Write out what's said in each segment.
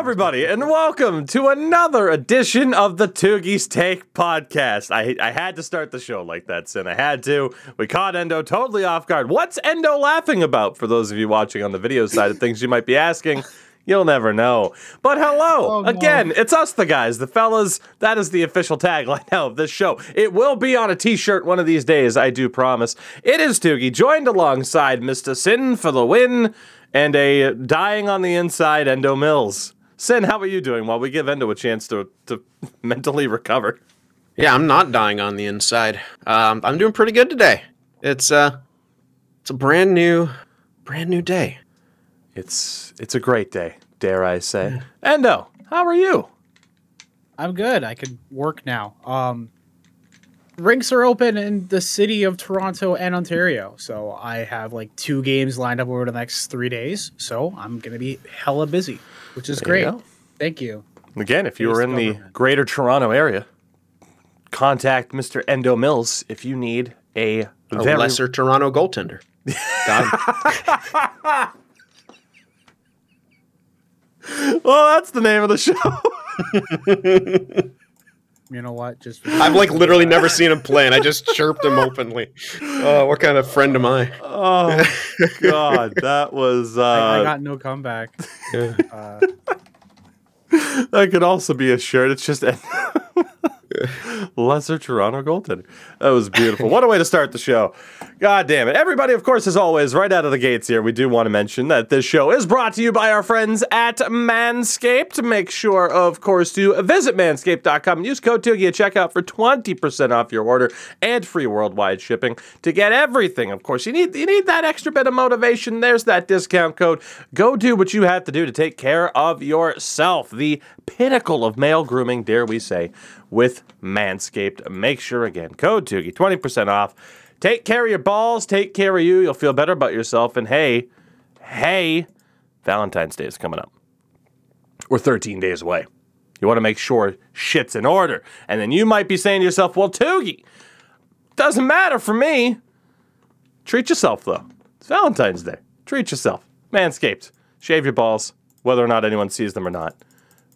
everybody, and welcome to another edition of the Toogies Take podcast. I, I had to start the show like that, Sin. I had to. We caught Endo totally off guard. What's Endo laughing about? For those of you watching on the video side of things, you might be asking. You'll never know. But hello, Oh, no. again, it's us, the guys, the fellas. That is the official tagline now of this show. It will be on a t shirt one of these days, I do promise. It is Toogie, joined alongside Mr. Sin for the win and a dying on the inside Endo Mills. Sin, how are you doing while we give Endo a chance to, to mentally recover? Yeah, I'm not dying on the inside. Um, I'm doing pretty good today. It's uh, it's a brand new, brand new day. It's it's a great day, dare I say. Endo, how are you? I'm good. I can work now. Um, rinks are open in the city of Toronto and Ontario, so I have like two games lined up over the next three days. So I'm gonna be hella busy, which is There great. go. Thank you. Again, if you Face were the in the government. greater Toronto area, contact Mr. Endo Mills if you need a, A very lesser Toronto goaltender. God, Well, that's the name of the show. You know what? Just I've like literally never seen him play, and I just chirped him openly. Oh, what kind of friend am I? oh God, that was uh, I, I got no comeback. Yeah. Uh, that could also be a shirt. It's just lesser Toronto goaltender. That was beautiful. What a way to start the show. God damn it. Everybody, of course, as always, right out of the gates here, we do want to mention that this show is brought to you by our friends at Manscaped. Make sure, of course, to visit manscaped.com and use code TOGI at checkout for 20% off your order and free worldwide shipping to get everything. Of course, you need you need that extra bit of motivation. There's that discount code. Go do what you have to do to take care of yourself. The pinnacle of male grooming, dare we say, with Manscaped. Make sure again, code Toogie, 20% off. Take care of your balls, take care of you. You'll feel better about yourself. And hey, hey, Valentine's Day is coming up. We're 13 days away. You want to make sure shit's in order. And then you might be saying to yourself, well, Toogie, doesn't matter for me. Treat yourself, though. It's Valentine's Day. Treat yourself. Manscaped. Shave your balls, whether or not anyone sees them or not.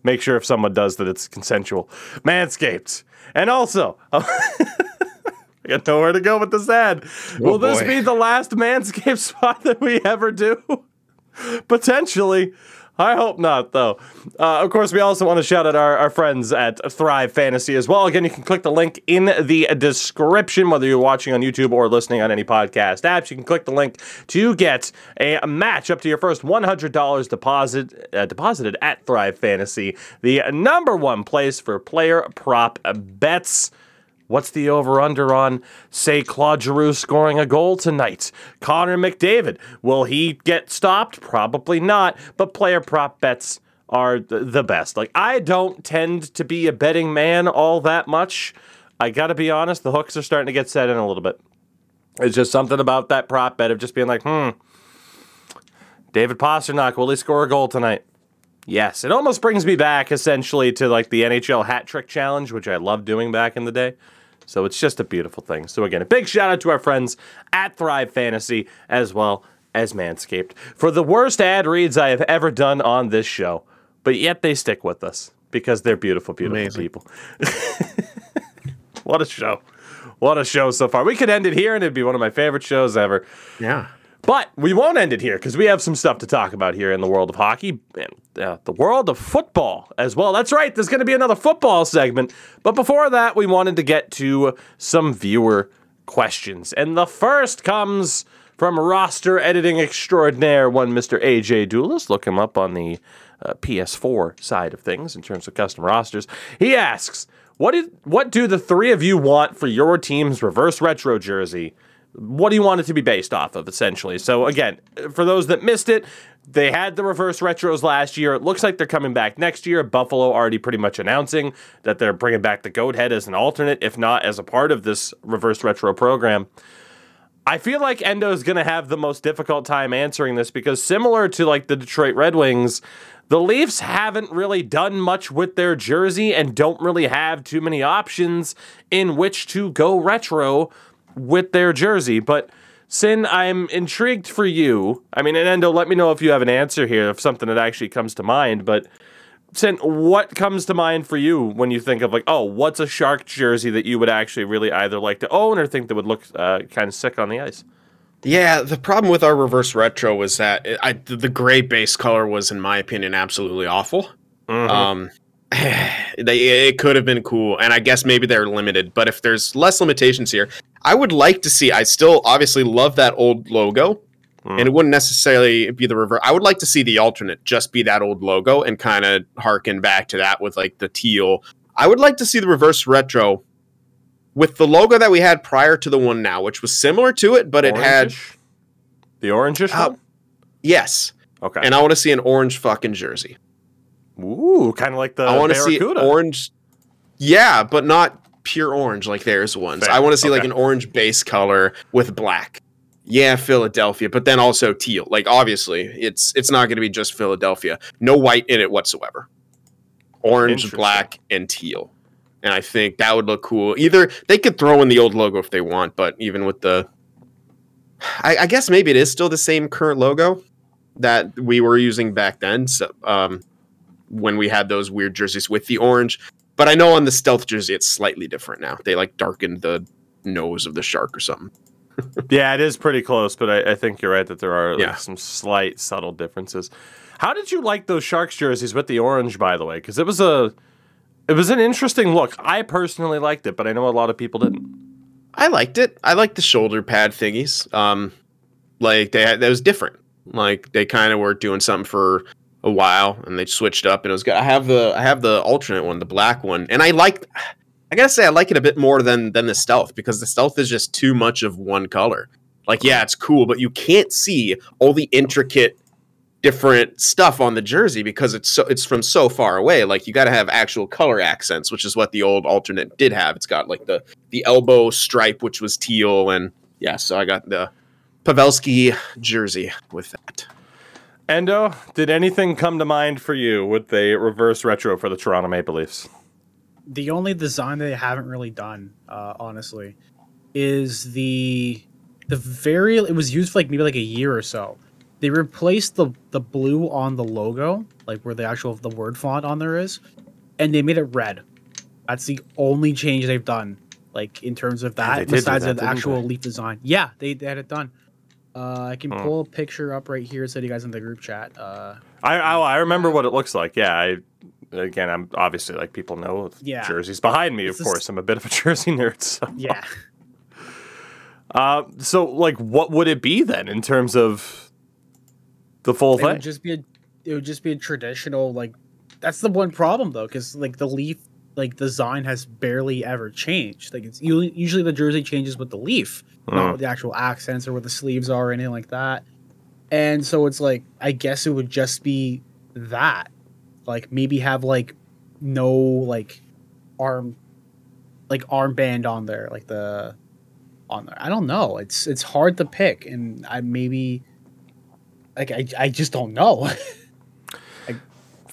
Make sure if someone does that it's consensual. Manscaped. And also, I got nowhere to go with this ad. Oh, Will this be the last Manscaped spot that we ever do? Potentially. I hope not, though. Uh, of course, we also want to shout out our, our friends at Thrive Fantasy as well. Again, you can click the link in the description, whether you're watching on YouTube or listening on any podcast apps. You can click the link to get a match up to your first $100 deposit uh, deposited at Thrive Fantasy, the number one place for player prop bets. What's the over under on, say, Claude Giroux scoring a goal tonight? Connor McDavid, will he get stopped? Probably not, but player prop bets are th- the best. Like, I don't tend to be a betting man all that much. I gotta be honest, the hooks are starting to get set in a little bit. It's just something about that prop bet of just being like, hmm, David Pastrnak, will he score a goal tonight? Yes, it almost brings me back essentially to like the NHL hat trick challenge, which I loved doing back in the day. So it's just a beautiful thing. So again, a big shout out to our friends at Thrive Fantasy as well as Manscaped for the worst ad reads I have ever done on this show. But yet they stick with us because they're beautiful, beautiful Amazing. people. what a show. What a show so far. We could end it here and it'd be one of my favorite shows ever. Yeah. But we won't end it here because we have some stuff to talk about here in the world of hockey and uh, the world of football as well. That's right, there's going to be another football segment. But before that, we wanted to get to some viewer questions. And the first comes from roster editing extraordinaire, one Mr. AJ Doulis. Look him up on the uh, PS4 side of things in terms of custom rosters. He asks, what, what do the three of you want for your team's reverse retro jersey? What do you want it to be based off of essentially? So again for those that missed it they had the reverse retros last year. It looks like they're coming back next year. Buffalo already pretty much announcing that they're bringing back the goat head as an alternate if not as a part of this reverse retro program. I feel like endo is going to have the most difficult time answering this because similar to like the Detroit Red Wings, the Leafs haven't really done much with their jersey and don't really have too many options in which to go retro with their jersey. But Sin, I'm intrigued for you. I mean, and Endo, let me know if you have an answer here, if something that actually comes to mind. But Sin, what comes to mind for you when you think of like, oh, what's a shark jersey that you would actually really either like to own or think that would look uh, kind of sick on the ice? Yeah, the problem with our reverse retro was that it, I, the gray base color was, in my opinion, absolutely awful. Mhm. Um, they it could have been cool, and I guess maybe they're limited. But if there's less limitations here, I would like to see. I still obviously love that old logo, Mm. and it wouldn't necessarily be the reverse. I would like to see the alternate just be that old logo and kind of harken back to that with like the teal. I would like to see the reverse retro with the logo that we had prior to the one now, which was similar to it, but it had the orangish Uh, one. yes, Okay. and I want to see an orange fucking jersey. Ooh, kind of like the I want to see orange. Yeah, but not pure orange like theirs ones. Fair. I want to see like an orange base color with black. Yeah, Philadelphia, but then also teal. Like obviously, it's it's not going to be just Philadelphia. No white in it whatsoever. Orange, black, and teal. And I think that would look cool. Either they could throw in the old logo if they want, but even with the, I, I guess maybe it is still the same current logo that we were using back then. So, um, when we had those weird jerseys with the orange. But I know on the stealth jersey it's slightly different now. They like darkened the nose of the shark or something. Yeah, it is pretty close, but I, I think you're right that there are like, Yeah. some slight, subtle differences. How did you like those Sharks jerseys with the orange, by the way? Because it was a, it was an interesting look. I personally liked it, but I know a lot of people didn't. I liked it. I liked the shoulder pad thingies. Um, like they had, that was different. Like they kind of were doing something for a while, and they switched up, and it was good. I have the I have the alternate one, the black one, and I like. I gotta say, I like it a bit more than than the stealth because the stealth is just too much of one color. Like, yeah, it's cool, but you can't see all the intricate different stuff on the jersey because it's so it's from so far away. Like you got to have actual color accents, which is what the old alternate did have. It's got like the the elbow stripe, which was teal, and yeah, so I got the Pavelski jersey with that. Endo, did anything come to mind for you with a reverse retro for the Toronto Maple Leafs? the only design they haven't really done, uh, honestly, is the the very. It was used for like maybe like a year or so. They replaced the the blue on the logo, like where the actual the word font on there is, and they made it red. That's the only change they've done, like in terms of that. they did do besides that, the actual they? leaf design, yeah, they, they had it done. Uh, I can Hmm. pull a picture up right here. Send you guys in the group chat. Uh, I, I I remember what it looks like. Yeah, I again, I'm obviously like people know Yeah. jerseys behind me. Of It's just- course, I'm a bit of a jersey nerd. So yeah. Uh, so like, what would it be then in terms of the full It thing? would just be a it would just be a traditional like that's the one problem though because like the leaf like design has barely ever changed. Like it's usually, the jersey changes with the leaf not uh-huh. with the actual accents or where the sleeves are or anything like that. And so it's like i guess it would just be that. Like maybe have like no like arm like armband on there like the on there. I don't know. It's it's hard to pick and i maybe like i, I just don't know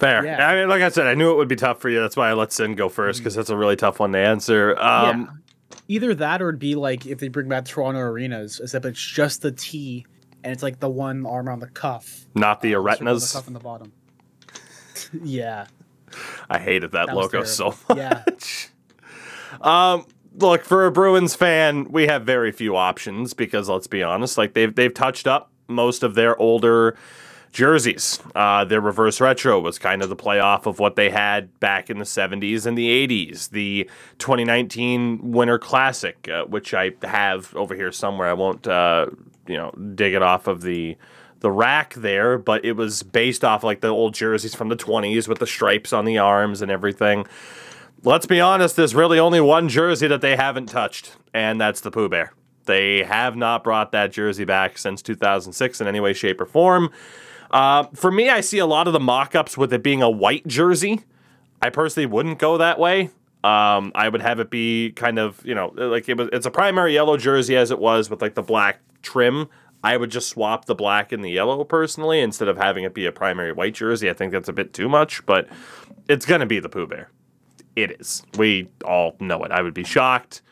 Fair. Yeah. I mean, like I said, I knew it would be tough for you. That's why I let Sin go first because that's a really tough one to answer. Um, yeah. Either that or it'd be like if they bring back Toronto arenas, except it's just the T and it's like the one arm on the cuff. Not the uh, The cuff on the bottom. yeah. I hated that, That logo so much. Yeah. Um, look for a Bruins fan, we have very few options because let's be honest, like they've they've touched up most of their older jerseys. Uh, their reverse retro was kind of the playoff of what they had back in the 70s and the 80s. The 2019 Winter Classic, uh, which I have over here somewhere. I won't, uh, you know, dig it off of the the rack there, but it was based off like the old jerseys from the 20s with the stripes on the arms and everything. Let's be honest, there's really only one jersey that they haven't touched, and that's the Pooh Bear. They have not brought that jersey back since 2006 in any way, shape, or form. Uh, for me, I see a lot of the mock ups with it being a white jersey. I personally wouldn't go that way. Um, I would have it be kind of, you know, like it was, it's a primary yellow jersey as it was with like the black trim. I would just swap the black and the yellow personally instead of having it be a primary white jersey. I think that's a bit too much, but it's going to be the Pooh Bear. It is. We all know it. I would be shocked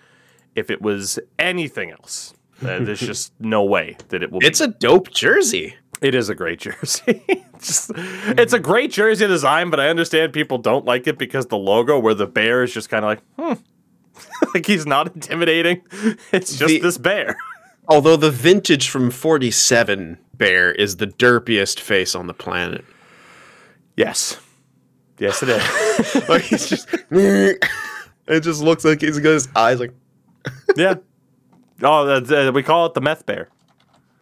if it was anything else. Uh, there's just no way that it will. It's a dope jersey. It is a great jersey. just, It's a great jersey design, but I understand people don't like it because the logo where the bear is just kind of like, hmm. like he's not intimidating. It's just The- this bear. Although the vintage from 47 bear is the derpiest face on the planet. Yes. Yes, it is. Like he's just it just looks like he's got his eyes like yeah. Oh, uh, we call it the meth bear.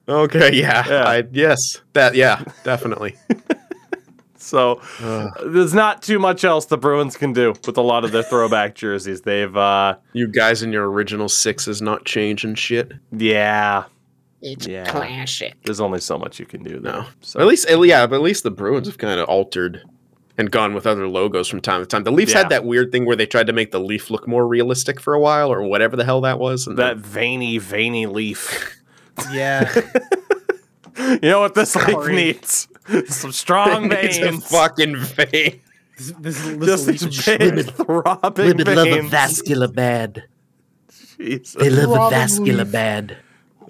Okay, yeah. Yeah. I, yes. That yeah, definitely. So there's not too much else the Bruins can do with a lot of their throwback jerseys. They've, uh, you guys in your original sixes not changing shit. yeah, It's Yeah. classic. there's only so much you can do there. No. So. At least yeah, but at least the Bruins have kind of altered and gone with other logos from time to time. The Leafs Yeah. had that weird thing where they tried to make the leaf look more realistic for a while or whatever the hell that was. And that then- veiny, veiny leaf. Yeah. You know what this leaf Sorry. needs? Some strong it's a veins. fucking vein. this, this, this Just these is big Women- throbbing Women love a veins. vascular bad. Jesus. They love a vascular Leaf. bad.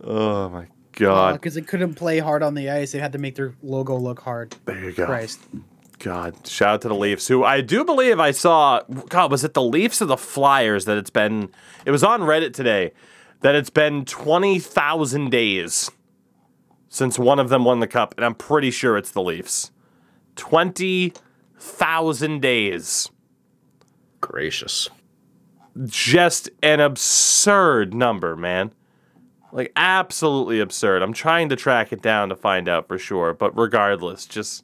Oh my god. Oh, because they couldn't play hard on the ice. They had to make their logo look hard. There you go. Christ. God, shout out to the Leafs, who I do believe I saw. God, was it the Leafs or the Flyers that it's been? It was on Reddit today that it's been twenty thousand days since one of them won the cup, and I'm pretty sure it's the Leafs. Twenty thousand days. Gracious. Just an absurd number, man. Like absolutely absurd. I'm trying to track it down to find out for sure, but regardless, just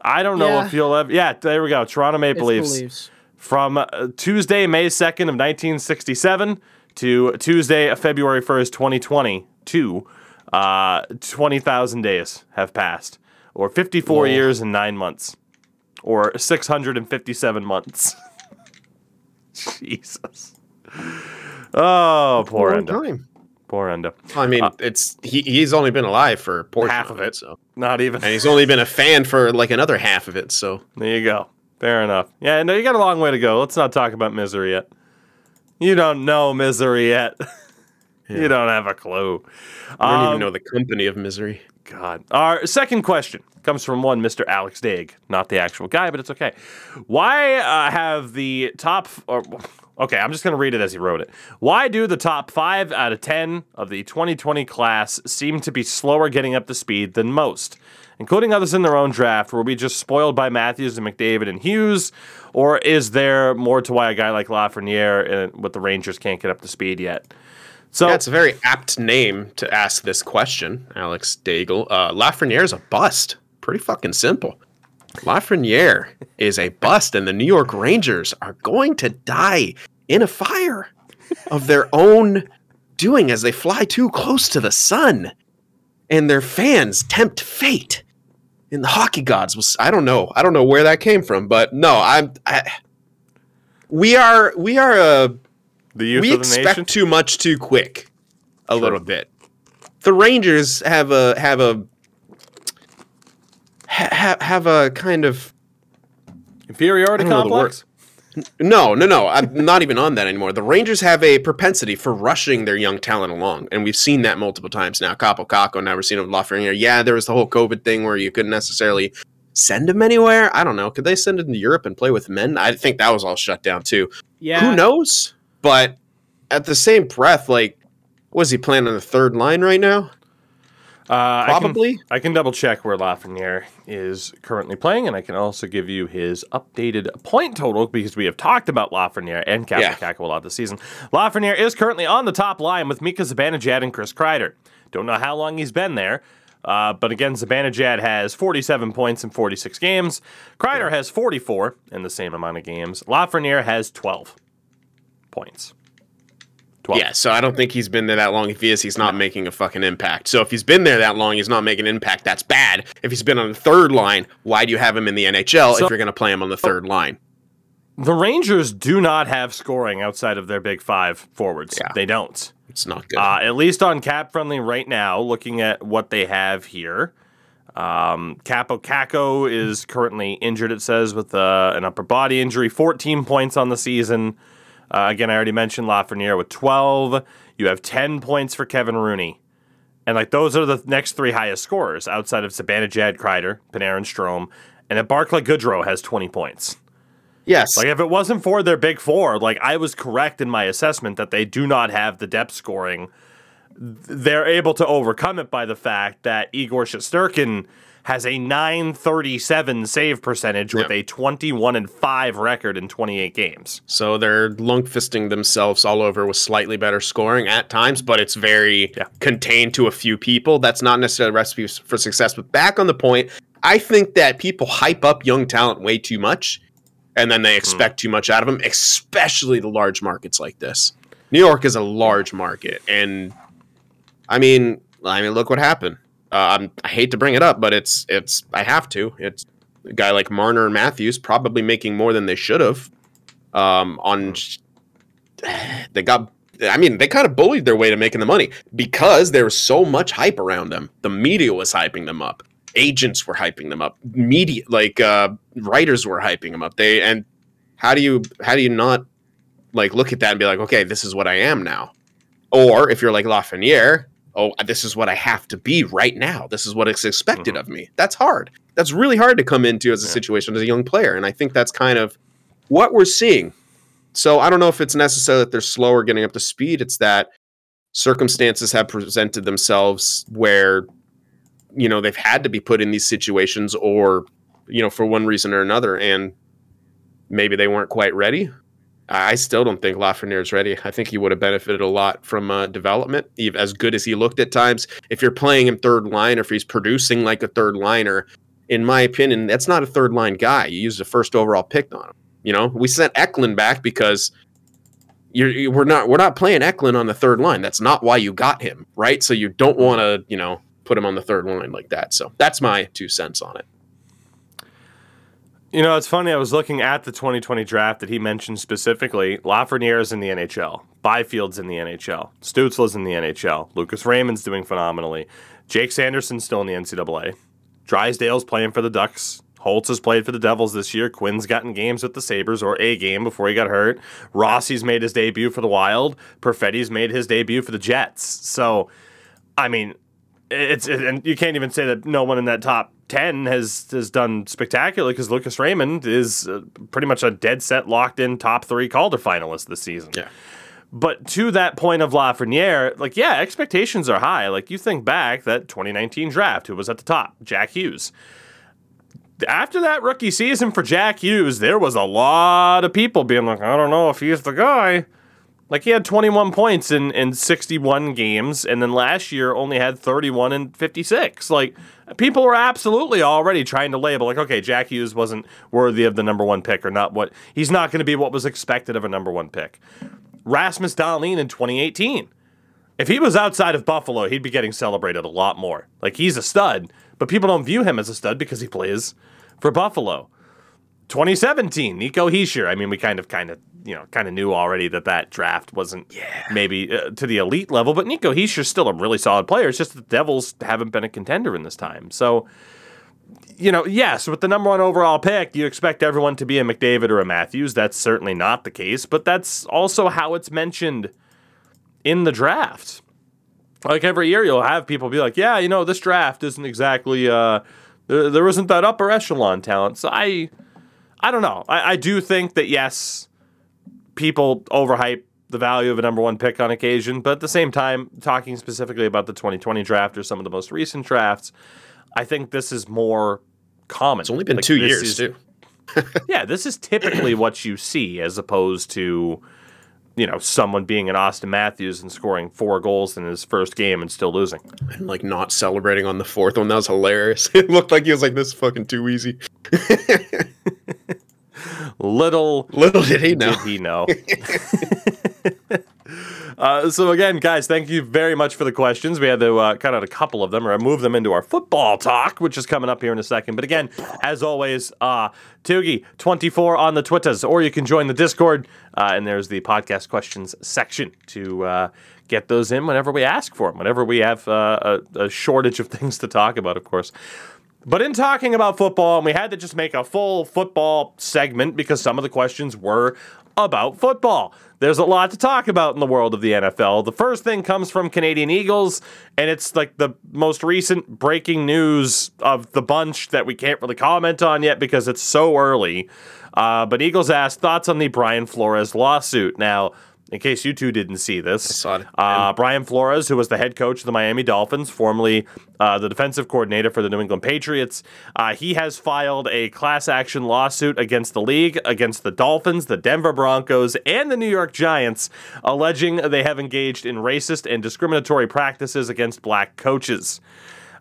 I don't know Yeah. if you'll ever. Yeah, there we go. Toronto Maple It's Leafs the Leafs. from uh, Tuesday, May 2nd of 1967 to Tuesday, February 1st, 2022. Uh, 20,000 days have passed, or 54 years and nine months, or 657 months. Jesus. Oh, poor Long Endo. time. Poor Endo. I mean, it's he, he's only been alive for Half of it. so Not even. and he's only been a fan for like another half of it. So There you go. Fair enough. Yeah, no, you got a long way to go. Let's not talk about misery yet. You don't know misery yet. you don't have a clue. I don't Um, even know the company of misery. God. Our second question comes from one Mr. Alex Daigle, not the actual guy, but it's okay. Why uh, have the top? Or, okay, I'm just going to read it as he wrote it. Why do the top five out of ten of the 2020 class seem to be slower getting up to speed than most? Including others in their own draft, were we just spoiled by Matthews and McDavid and Hughes, or is there more to why a guy like Lafreniere uh, with the Rangers can't get up to speed yet? So That's a very apt name to ask this question, Alex Daigle. Uh, Lafreniere is a bust. Pretty fucking simple. Lafreniere is a bust, and the New York Rangers are going to die in a fire of their own doing as they fly too close to the sun, and their fans tempt fate. And the hockey gods was I don't know I don't know where that came from, but no I'm I, we are we are a the youth we of the expect nation. too much too quick a little bit the rangers have a have a ha, have a kind of Inferiority I don't know the complex. No no no i'm not even on that anymore. The rangers have a propensity for rushing their young talent along and we've seen that multiple times now. Kaapo Kakko never seen it with lafreniere. Yeah there was the whole covid thing where you couldn't necessarily send him anywhere. I don't know. Could they send him to europe and play with men? I think that was all shut down too. Yeah. who knows? But at the same breath, like, was he playing on the third line right now? Uh, I can- Probably. I can, double check where Lafreniere is currently playing, and I can also give you his updated point total because we have talked about Lafreniere and Yeah. Kappa a lot this season. Lafreniere is currently on the top line with Mika Zibanejad and Chris Kreider. Don't know how long he's been there. Uh, but again, Zibanejad has 47 points in 46 games. Kreider has 44 in the same amount of games. Lafreniere has 12 points. 12. Yeah, so I don't think he's been there that long. If he is, he's not making a fucking impact. So if he's been there that long, he's not making an impact. That's bad. If he's been on the third line, why do you have him in the NHL So- if you're going to play him on the third line? The Rangers do not have scoring outside of their big five forwards. Yeah. They don't. It's not good. Uh, at least on cap friendly right now, looking at what they have here. Um, Kaapo Kakko is currently injured, it says, with uh, an upper body injury, 14 points on the season. Uh, again, I already mentioned Lafreniere with 12. You have 10 points for Kevin Rooney And like those are the next three highest scorers outside of Zibanejad, Kreider, Panarin, Strome, and then Barclay Goodrow has 20 points. Yes. Like if it wasn't for their big four, like I was correct in my assessment that they do not have the depth scoring. They're able to overcome it by the fact that Igor Shesterkin has a 937 save percentage with Yeah. a 21 and 5 record in 28 games. So they're lunk fisting themselves all over with slightly better scoring at times, but it's very Yeah. contained to a few people. That's not necessarily a recipe for success. But back on the point, I think that people hype up young talent way too much, and then they hmm. expect too much out of them, especially the large markets like this. New York is a large market, and I mean, I mean, look what happened. Uh, I hate to bring it up, but it's it's I have to. It's a guy like Marner and Matthews probably making more than they should have. Um, on they got. I mean, they kind of bullied their way to making the money because there was so much hype around them. The media was hyping them up. Agents were hyping them up. Media, like uh, writers, were hyping them up. They and how do you how do you not like look at that and be like, okay, this is what I am now? Or if you're like Lafreniere, oh, this is what I have to be right now. This is what is expected mm-hmm. of me. That's hard. That's really hard to come into as a situation as a young player. And I think that's kind of what we're seeing. So I don't know if it's necessary that they're slower getting up to speed. It's that circumstances have presented themselves where, you know, they've had to be put in these situations or, you know, for one reason or another. And maybe they weren't quite ready. I still don't think Lafreniere is ready. I think he would have benefited a lot from uh, development, ev- as good as he looked at times. If you're playing him third line, or if he's producing like a third liner, in my opinion, that's not a third line guy. You used a first overall pick on him. You know, we sent Eklund back because you're, you, we're not we're not playing Eklund on the third line. That's not why you got him, right? So you don't want to you know put him on the third line like that. So that's my two cents on it. You know, it's funny. I was looking at the 2020 draft that he mentioned specifically. Lafreniere's in the NHL. Byfield's in the NHL. Stutzle's in the NHL. Lucas Raymond's doing phenomenally. Jake Sanderson's still in the NCAA. Drysdale's playing for the Ducks. Holtz has played for the Devils this year. Quinn's gotten games with the Sabres or a game before he got hurt. Rossi's made his debut for the Wild. Perfetti's made his debut for the Jets. So, I mean, it's it, and you can't even say that no one in that top 10 has has done spectacularly because Lucas Raymond is uh, pretty much a dead set locked in top 3 Calder finalist this season. Yeah. But to that point of Lafreniere, like yeah, expectations are high. Like you think back that 2019 draft who was at the top, Jack Hughes. After that rookie season for Jack Hughes, there was a lot of people being like, I don't know if he's the guy. Like he had 21 points in, in 61 games, and then last year only had 31 and 56. Like people were absolutely already trying to label like, okay, Jack Hughes wasn't worthy of the number one pick, or not what he's not going to be what was expected of a number one pick. Rasmus Dahlin in 2018. If he was outside of Buffalo, he'd be getting celebrated a lot more. Like he's a stud, but people don't view him as a stud because he plays for Buffalo. 2017, Nico Hischier. I mean, we kind of, kind of, you know, kind of knew already that that draft wasn't maybe uh, to the elite level, but Nico Hischier's still a really solid player. It's just the Devils haven't been a contender in this time. So, you know, yes, with the number one overall pick, you expect everyone to be a McDavid or a Matthews. That's certainly not the case, but that's also how it's mentioned in the draft. Like every year, you'll have people be like, "Yeah, you know, this draft isn't exactly uh, there, there isn't that upper echelon talent." So I, I don't know. I, I do think that yes, people overhype the value of a number one pick on occasion, but at the same time, talking specifically about the 2020 draft or some of the most recent drafts, I think this is more common. It's only been Like, two years is- too. yeah, this is typically what you see as opposed to, you know, someone being an Auston Matthews and scoring four goals in his first game and still losing. And like not celebrating on the fourth one. That was hilarious. it looked like he was like, this is fucking too easy. Little Little did he know. did he know. Uh, so again, guys, thank you very much for the questions. We had to uh, cut out a couple of them or move them into our football talk, which is coming up here in a second. But again, as always, uh, Tugi24 on the Twitters, or you can join the Discord, uh, and there's the podcast questions section to uh, get those in whenever we ask for them, whenever we have uh, a, a shortage of things to talk about, of course. But in talking about football, and we had to just make a full football segment because some of the questions were about football. There's a lot to talk about in the world of the NFL. The first thing comes from Canadian Eagles, and it's like the most recent breaking news of the bunch that we can't really comment on yet because it's so early. Uh, but Eagles asked thoughts on the Brian Flores lawsuit. Now, in case you two didn't see this. Uh, Brian Flores, who was the head coach of the Miami Dolphins, formerly uh, the defensive coordinator for the New England Patriots, uh, he has filed a class action lawsuit against the league, against the Dolphins, the Denver Broncos, and the New York Giants, alleging they have engaged in racist and discriminatory practices against black coaches.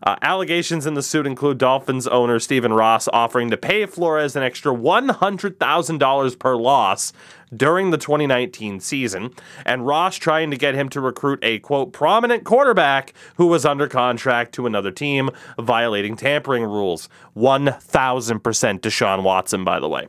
Uh, allegations in the suit include Dolphins owner Stephen Ross offering to pay Flores an extra $100,000 per loss during the 2019 season, and Ross trying to get him to recruit a quote prominent quarterback who was under contract to another team, violating tampering rules. 1000% Deshaun Watson, by the way.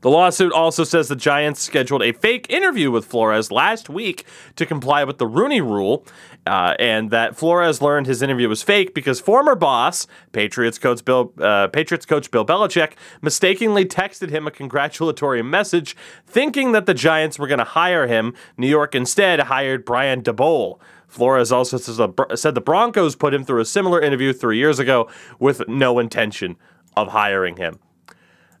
The lawsuit also says the Giants scheduled a fake interview with Flores last week to comply with the Rooney Rule, uh, and that Flores learned his interview was fake because former boss, Patriots coach Bill, uh, Patriots coach Bill Belichick, mistakenly texted him a congratulatory message, thinking that the Giants were going to hire him. New York instead hired Brian Daboll. Flores also said the Broncos put him through a similar interview three years ago with no intention of hiring him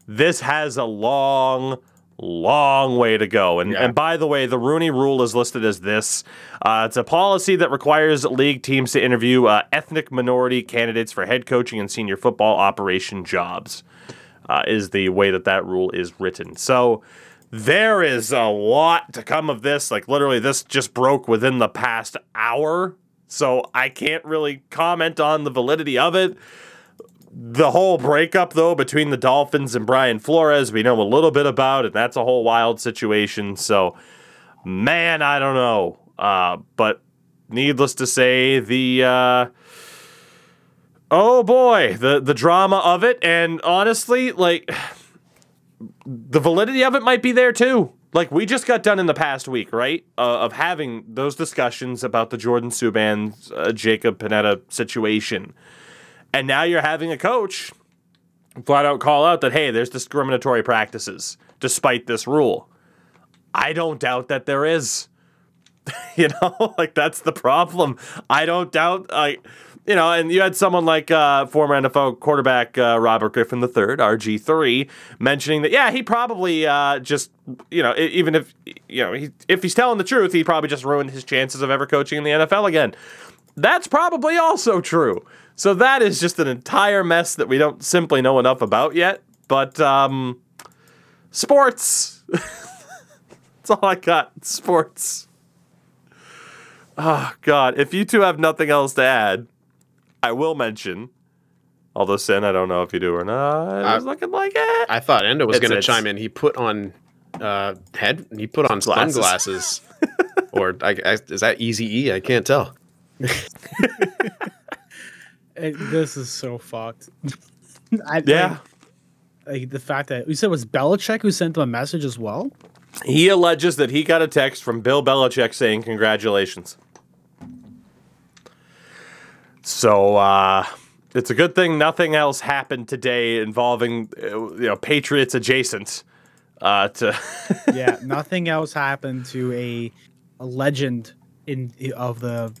this has a long, long way to go. And, Yeah. and by the way, the Rooney Rule is listed as this uh, it's a policy that requires league teams to interview uh, ethnic minority candidates for head coaching and senior football operation jobs, uh, is the way that that rule is written. So. There is a lot to come of this. Like, literally, this just broke within the past hour. So, I can't really comment on the validity of it the whole breakup though between the Dolphins and Brian Flores, we know a little bit about, and that's a whole wild situation. So, man, I don't know. Uh, but needless to say, the uh, oh boy, the the drama of it, and honestly, like the validity of it might be there too. Like we just got done in the past week, right, uh, of having those discussions about the Jordan Subban, uh, Jacob Panetta situation. And now you're having a coach flat out call out that, hey, there's discriminatory practices despite this rule. I don't doubt that there is. you know, like that's the problem. I don't doubt, like, you know, and you had someone like uh, former NFL quarterback uh, Robert Griffin III, RG3, mentioning that, yeah, he probably uh, just, you know, even if, you know, he, if he's telling the truth, he probably just ruined his chances of ever coaching in the NFL again. That's probably also true. So that is just an entire mess that we don't simply know enough about yet. But um, sports. That's all I got. Sports. Oh God! If you two have nothing else to add, I will mention. Although sin, I don't know if you do or not. I was looking like it. I thought Endo was going to chime in. He put on uh, head. He put on Glasses. sunglasses, or I, I, is that Easy E? I can't tell. It- this is so fucked. I, yeah. Like, like the fact that you said it was Belichick who sent them a message as well. He alleges that he got a text from Bill Belichick saying congratulations. So uh, it's a good thing nothing else happened today involving uh, you know Patriots adjacent uh, to Yeah, nothing else happened to a a legend in of the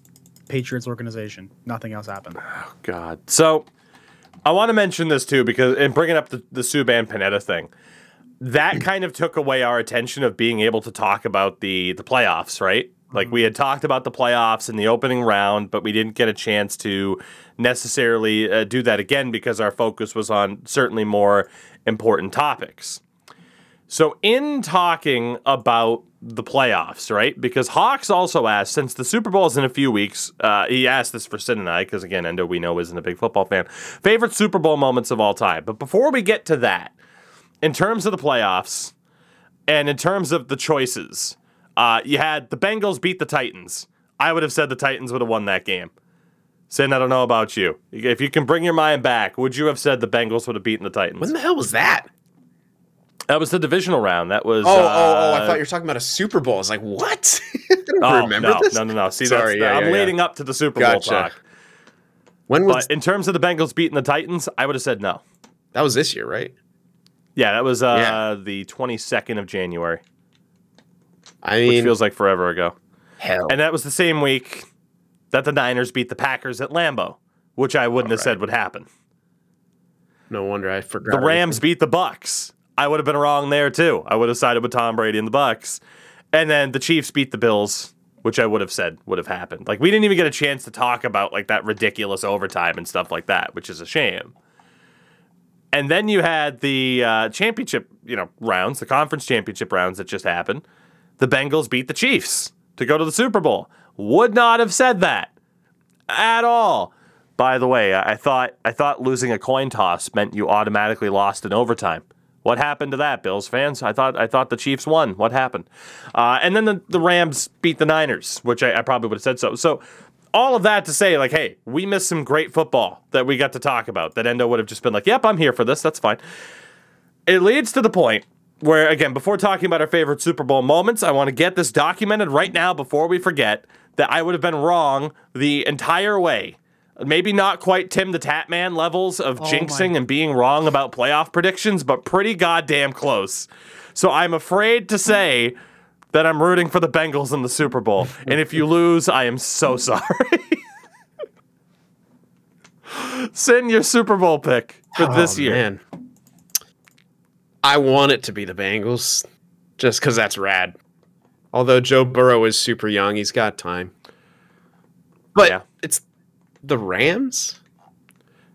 Patriots organization. Nothing else happened. Oh God. So I want to mention this too because in bringing up the the Subban Panetta thing. That kind of took away our attention of being able to talk about the the playoffs, right? Like we had talked about the playoffs in the opening round, but we didn't get a chance to necessarily uh, do that again because our focus was on certainly more important topics. So, in talking about the playoffs, right? Because Hawks also asked, since the Super Bowl is in a few weeks, uh, he asked this for Sid and I, because again, Endo, we know, isn't a big football fan. Favorite Super Bowl moments of all time. But before we get to that, in terms of the playoffs and in terms of the choices, uh, you had the Bengals beat the Titans. I would have said the Titans would have won that game. Sin, I don't know about you. If you can bring your mind back, would you have said the Bengals would have beaten the Titans? When the hell was that? That was the divisional round. That was. Oh, oh, oh! I uh, thought you were talking about a Super Bowl. I was like, what? I don't Oh, remember no, this. no, no, no. See, Sorry, that's, yeah, I'm yeah, yeah. leading up to the Super Bowl Gotcha. talk. When was But in terms of the Bengals beating the Titans, I would have said no. that? Was this year, right? Yeah, that was uh, Yeah. the 22nd of January, I which mean, feels like forever ago. hell. And that was the same week that the Niners beat the Packers at Lambeau, which I wouldn't have said would happen. no wonder I forgot. The Rams beat the Bucks. I would have been wrong there too. I would have sided with Tom Brady and the Bucks. And then the Chiefs beat the Bills, which I would have said would have happened. Like we didn't even get a chance to talk about like that ridiculous overtime and stuff like that, which is a shame. And then you had the uh, championship, you know, rounds, the conference championship rounds that just happened. The Bengals beat the Chiefs to go to the Super Bowl. Would not have said that at all. By the way, I thought I thought losing a coin toss meant you automatically lost in overtime. What happened to that, Bills fans? I thought I thought the Chiefs won. What happened? Uh, and then the, the Rams beat the Niners, which I, I probably would have said so. So all of that to say, like, hey, we missed some great football that we got to talk about. That Endo would have just been like, "Yep, I'm here for this. That's fine." It leads to the point where, again, before talking about our favorite Super Bowl moments, I want to get this documented right now before we forget that I would have been wrong the entire way. Maybe not quite TimTheTatman levels of oh jinxing and being wrong about playoff predictions, but pretty goddamn close. So I'm afraid to say that I'm rooting for the Bengals in the Super Bowl. and if you lose, I am so sorry. Send your Super Bowl pick for oh, this Oh, year. Man. I want it to be the Bengals just because that's rad. Although Joe Burrow is super young, he's got time. But Yeah. The Rams?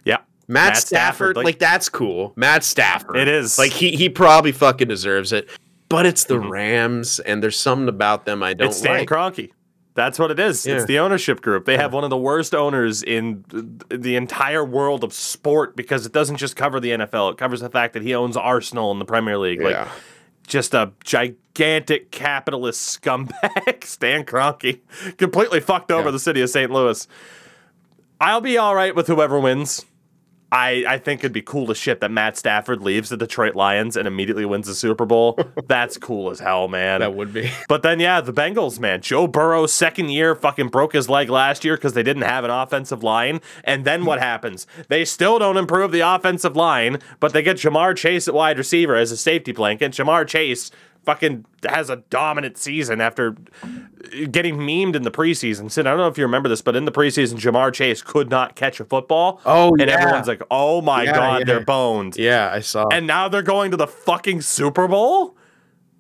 Yeah. Matt, Stafford, like, that's cool. Matt Stafford. It is. Like he he probably fucking deserves it. But it's the Mhm. Rams and there's something about them I don't it's Stan like. Kroenke. That's what it is. Yeah. It's the ownership group. They have one of the worst owners in the entire world of sport because it doesn't just cover the NFL. It covers the fact that he owns Arsenal in the Premier League. Like just a gigantic capitalist scumbag, Stan Kroenke, completely fucked over Yeah. the city of St. Louis. I'll be all right with whoever wins. I, I think it'd be cool as shit that Matt Stafford leaves the Detroit Lions and immediately wins the Super Bowl. That's cool as hell, man. That would be. But then, yeah, the Bengals, man. Joe Burrow, second year, fucking broke his leg last year because they didn't have an offensive line. And then what happens? They still don't improve the offensive line, but they get Ja'Marr Chase at wide receiver as a safety blanket. Ja'Marr Chase fucking has a dominant season after getting memed in the preseason. Sid, I don't know if you remember this, but in the preseason, Ja'Marr Chase could not catch a football. Oh, and yeah. everyone's like, "Oh my Yeah, god, yeah. they're boned." Yeah, I saw. and now they're going to the fucking Super Bowl.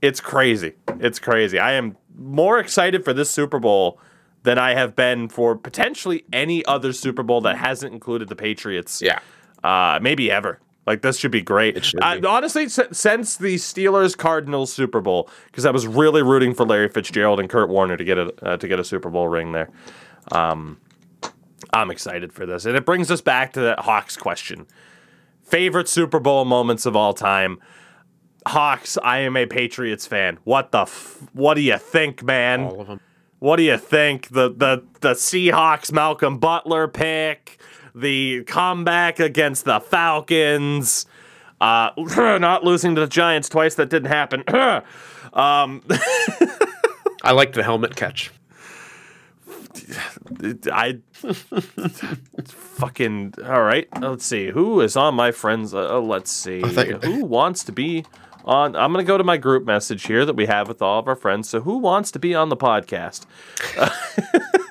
It's crazy. It's crazy. I am more excited for this Super Bowl than I have been for potentially any other Super Bowl that hasn't included the Patriots. yeah. Uh, maybe ever. Like this should be great. Should I- be. honestly, since the Steelers Cardinals Super Bowl, because I was really rooting for Larry Fitzgerald and Kurt Warner to get a uh, to get a Super Bowl ring there. Um, I'm excited for this, and it brings us back to that Hawks question. Favorite Super Bowl moments of all time. Hawks. I am a Patriots fan. What the? F- what do you think, man? All of them. What do you think? The the the Seahawks Malcolm Butler pick, the comeback against the Falcons, uh, not losing to the Giants twice that didn't happen. um, I like the helmet catch. I fucking all right. Let's see who is on my friends. Uh, let's see who wants to be on. I'm gonna go to my group message here that we have with all of our friends. So who wants to be on the podcast?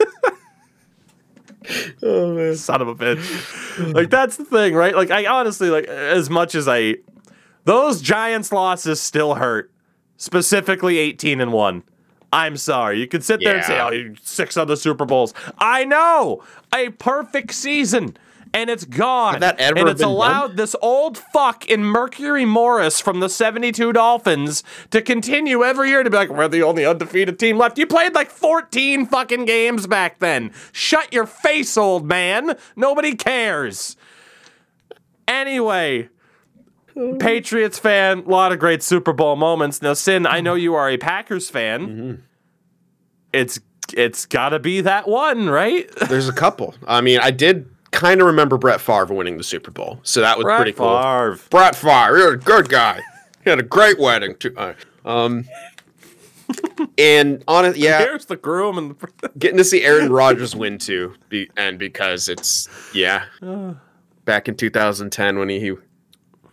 Oh man. son of a bitch. like that's the thing, right? Like I honestly like as much as I those Giants losses still hurt. Specifically 18 and 1. I'm sorry. You could sit there and say, Yeah. "Oh, six other Super Bowls." I know. A perfect season. And it's gone. That ever and it's been done? allowed this old fuck in Mercury Morris from the 72 Dolphins to continue every year to be like, we're the only undefeated team left. You played like 14 fucking games back then. Shut your face, old man. Nobody cares. Anyway, Patriots fan, a lot of great Super Bowl moments. Now, Sin, I know you are a Packers fan. Mm-hmm. It's it's got to be that one, right? There's a couple. I mean, I did kind of remember Brett Favre winning the Super Bowl, so that was pretty cool. Favre. Brett Favre, you're a good guy. He had a great wedding too. Uh, Um, and on yeah, Here's the groom and the. getting to see Aaron Rodgers win too, be, and because it's yeah, back in 2010 when he, he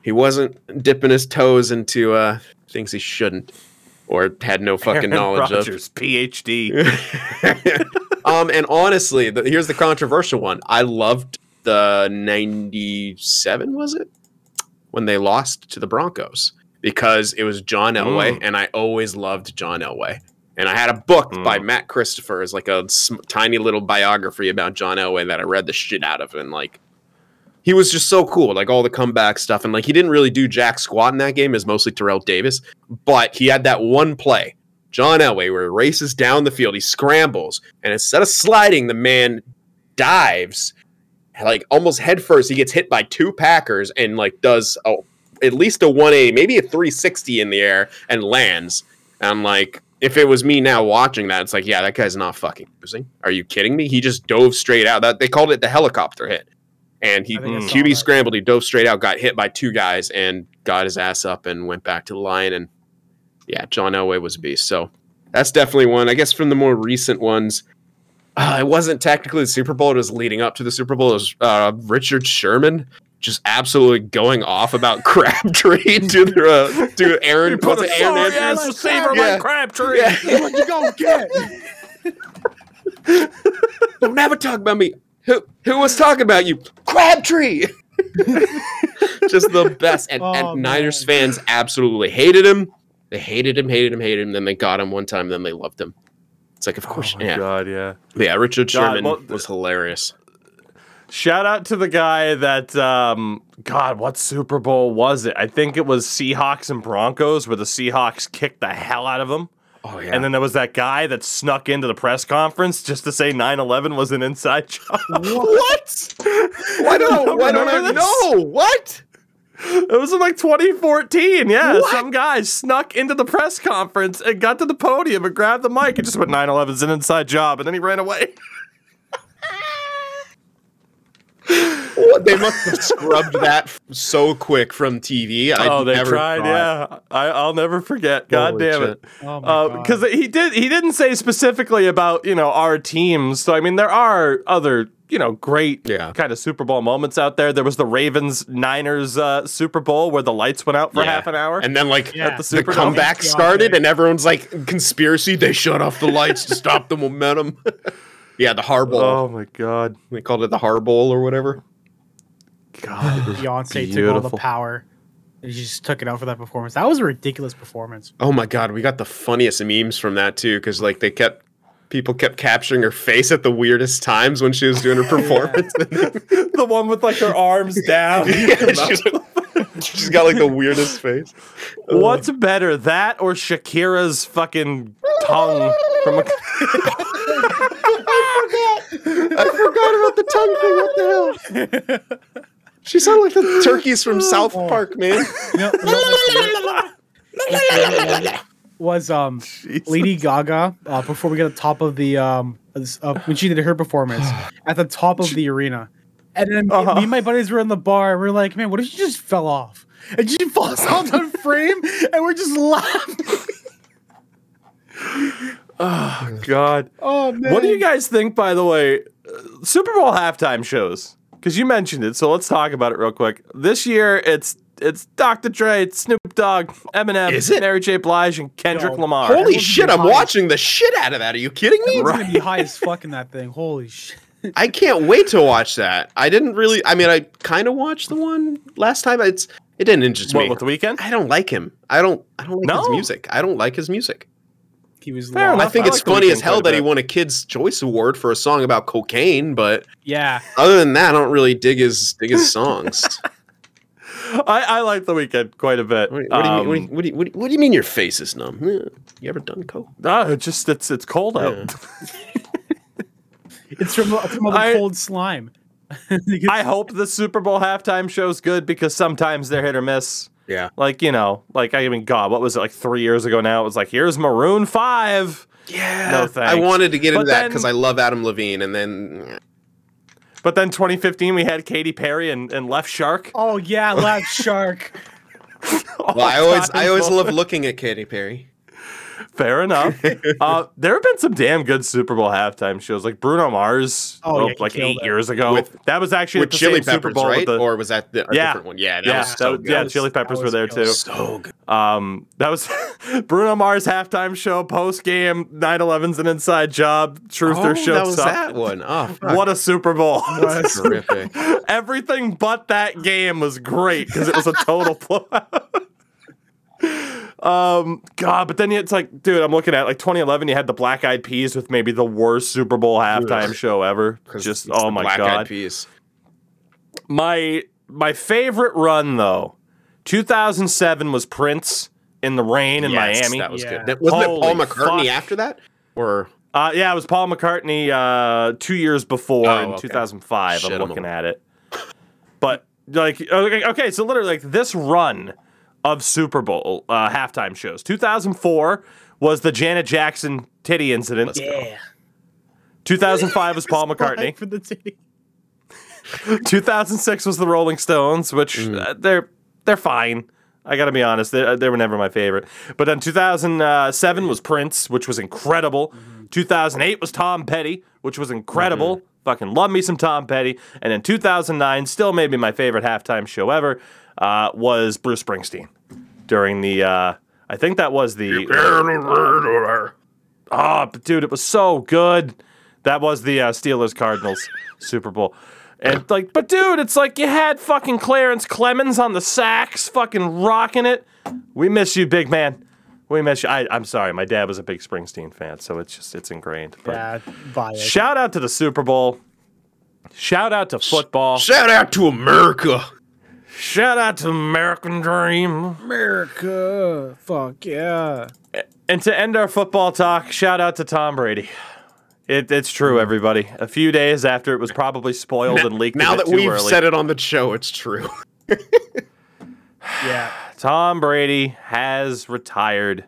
he wasn't dipping his toes into uh, things he shouldn't or had no fucking Aaron knowledge Rodgers, PhD. um, and honestly, the, here's the controversial one. I loved the '97 was it when they lost to the Broncos because it was John Elway, Mm. and I always loved John Elway. And I had a book by Mm. Matt Christopher, is like a sm- tiny little biography about John Elway that I read the shit out of, and like he was just so cool, like all the comeback stuff, and like he didn't really do jack squat in that game, is mostly Terrell Davis, but he had that one play, John Elway, where he races down the field, he scrambles, and instead of sliding, the man dives like almost headfirst. He gets hit by two Packers and like does a, at least a 180, maybe a 360 in the air and lands. And I'm like, if it was me now watching that, it's like, yeah, that guy's not fucking losing. Are you kidding me? He just dove straight out. That they called it the helicopter hit. And he I think I saw QB scrambled, he dove straight out, got hit by two guys, and got his ass up and went back to the line. And yeah, John Elway was a beast. So that's definitely one. I guess from the more recent ones, uh, it wasn't technically the Super Bowl. It was leading up to the Super Bowl. It was uh, Richard Sherman just absolutely going off about Crabtree to the uh, to Aaron. Put was a Aaron ass receiver Yeah. like Crabtree. Yeah. What you gonna get? Don't ever talk about me. Who who was talking about you? Crabtree. just the best. And, Oh, and Niners fans absolutely hated him. They hated him, hated him, hated him. Then they got him one time. Then they loved him. It's like, of course, Oh my yeah, god, yeah. yeah. Richard God, Sherman well, was hilarious. Shout out to the guy that um God, what Super Bowl was it? I think it was Seahawks and Broncos where the Seahawks kicked the hell out of them. Oh yeah. And then there was that guy that snuck into the press conference just to say 9/11 was an inside job. What? Why don't, why don't I this? know? What? It was in like 2014. Yeah, some guy snuck into the press conference and got to the podium and grabbed the mic and just went 9/11's an inside job and then he ran away. What? They must have scrubbed that so quick from TV. I oh, they never tried. thought- Yeah, I, I'll never forget. God Holy damn shit. it. Oh my uh, God. because he did he didn't say specifically about you know our teams. So I mean there are other you know great Yeah. kind of Super Bowl moments out there. There was the Ravens Niners uh, Super Bowl where the lights went out for Yeah. half an hour. And then like Yeah. At the the Superdome. comeback started, and everyone's like, "Conspiracy! They shut off the lights to stop the momentum." yeah, the Harbowl. oh my god, They called it the Harbowl or whatever. God, it was Beyonce took all the power. And she just took it out for that performance. That was a ridiculous performance. Oh my god, we got the funniest memes from that too, because like they kept people kept capturing her face at the weirdest times when she was doing her performance. the one with like her arms down. Yeah, she's, she's got like the weirdest face. What's better, that or Shakira's fucking tongue from a I forgot. I forgot about the tongue thing. What the hell? She sounded like the turkeys from South Park, man. You know- you know what- was um Lady Gaga uh, before we got to the top of the um uh, when she did her performance at the top of the arena, and then me- Uh-huh. me and my buddies were in the bar. and We're like, man, what if she just fell off? And she falls off the frame, and we're just laughing. Oh God. Oh man! What do you guys think, by the way? uh, Super Bowl halftime shows, because you mentioned it, so let's talk about it real quick. This year, it's it's Dr. Dre, it's Snoop Dogg, Eminem, Is it? Mary J. Blige, and Kendrick Yo, Lamar. Holy Everyone's shit, I'm behind. watching the shit out of that. Are you kidding me? It's gonna be high as fuck in that thing. Holy shit! I can't wait to watch that. I didn't really. I mean, I kind of watched the one last time. It's it didn't interest what me. with the Weeknd? I don't like him. I don't. I don't like his music. I don't like his music. He was Fair. I think I it's like funny as hell that he won a Kids Choice Award for a song about cocaine, but Yeah, other than that, I don't really dig his dig his songs. I, I like the Weeknd quite a bit. what, what do you Um, mean? What do you, what, do you, what, do you, what do you mean your face is numb? You ever done coke? no, it's just it's it's cold out. it's from, from all the I- cold slime. I hope the Super Bowl halftime show's good because sometimes they're hit or miss. Yeah. Like you know, like I mean, God, what was it like three years ago? Now it was like here's Maroon Five. Yeah. No thanks. I wanted to get But into that because I love Adam Levine, and then But then 2015 we had Katy Perry and, and Left Shark. Oh yeah, Left Shark. well, I oh, always I always love looking at Katy Perry. Fair enough. uh, there have been some damn good Super Bowl halftime shows, like Bruno Mars, Oh, oh, yeah, like eight it. years ago. With- that was actually with the Chili same Super Peppers, Bowl right? the- or was that the a Yeah. different one? Yeah, that yeah, was so that- yeah. Chili Peppers that were there too. so good. Um, that was Bruno Mars halftime show, post game, 9/11's an inside job. Truther Oh, show that was sucked. that one. Oh. What a Super Bowl! Terrific. Everything but that game was great because it was a total blowout. Um, God, but then it's like, dude, I'm looking at like 2011. You had the Black Eyed Peas with maybe the worst Super Bowl halftime show ever. Just it's oh the my Black God. Eyed Peas. My my favorite run though, 2007 was Prince in the rain in Yes, Miami. That was Yeah. good. That, wasn't it Paul McCartney fuck. after that? Or Uh, yeah, it was Paul McCartney uh, two years before Oh, in okay. 2005. Shit, I'm I'm looking at it. But, like, okay, okay, so literally, like, this run of Super Bowl uh, halftime shows 2004 was the Janet Jackson titty incident. Yeah. 2005 was Paul McCartney. For the titty. 2006 was the Rolling Stones, which Mm. uh, they're they're fine. I got to be honest, they, they were never my favorite. But then 2007 was Prince, which was incredible. 2008 was Tom Petty, which was incredible. Mm-hmm. Fucking love me some Tom Petty. And then 2009, still maybe my favorite halftime show ever, uh, was Bruce Springsteen during the. Uh, I think that was the. Oh, but dude, it was so good. That was the uh, Steelers Cardinals Super Bowl. And like, but dude, it's like you had fucking Clarence Clemons on the sax, fucking rocking it. We miss you, big man. We miss you. I, I'm sorry, my dad was a big Springsteen fan, so it's just it's ingrained. But Yeah, bias. shout out to the Super Bowl. Shout out to football. shout out to America. Shout out to American Dream. America. Fuck yeah. And to end our football talk, shout out to Tom Brady. It, it's true, everybody. A few days after it was probably spoiled and leaked Now a bit that too we've early, said it on the show, it's true. Yeah. Tom Brady has retired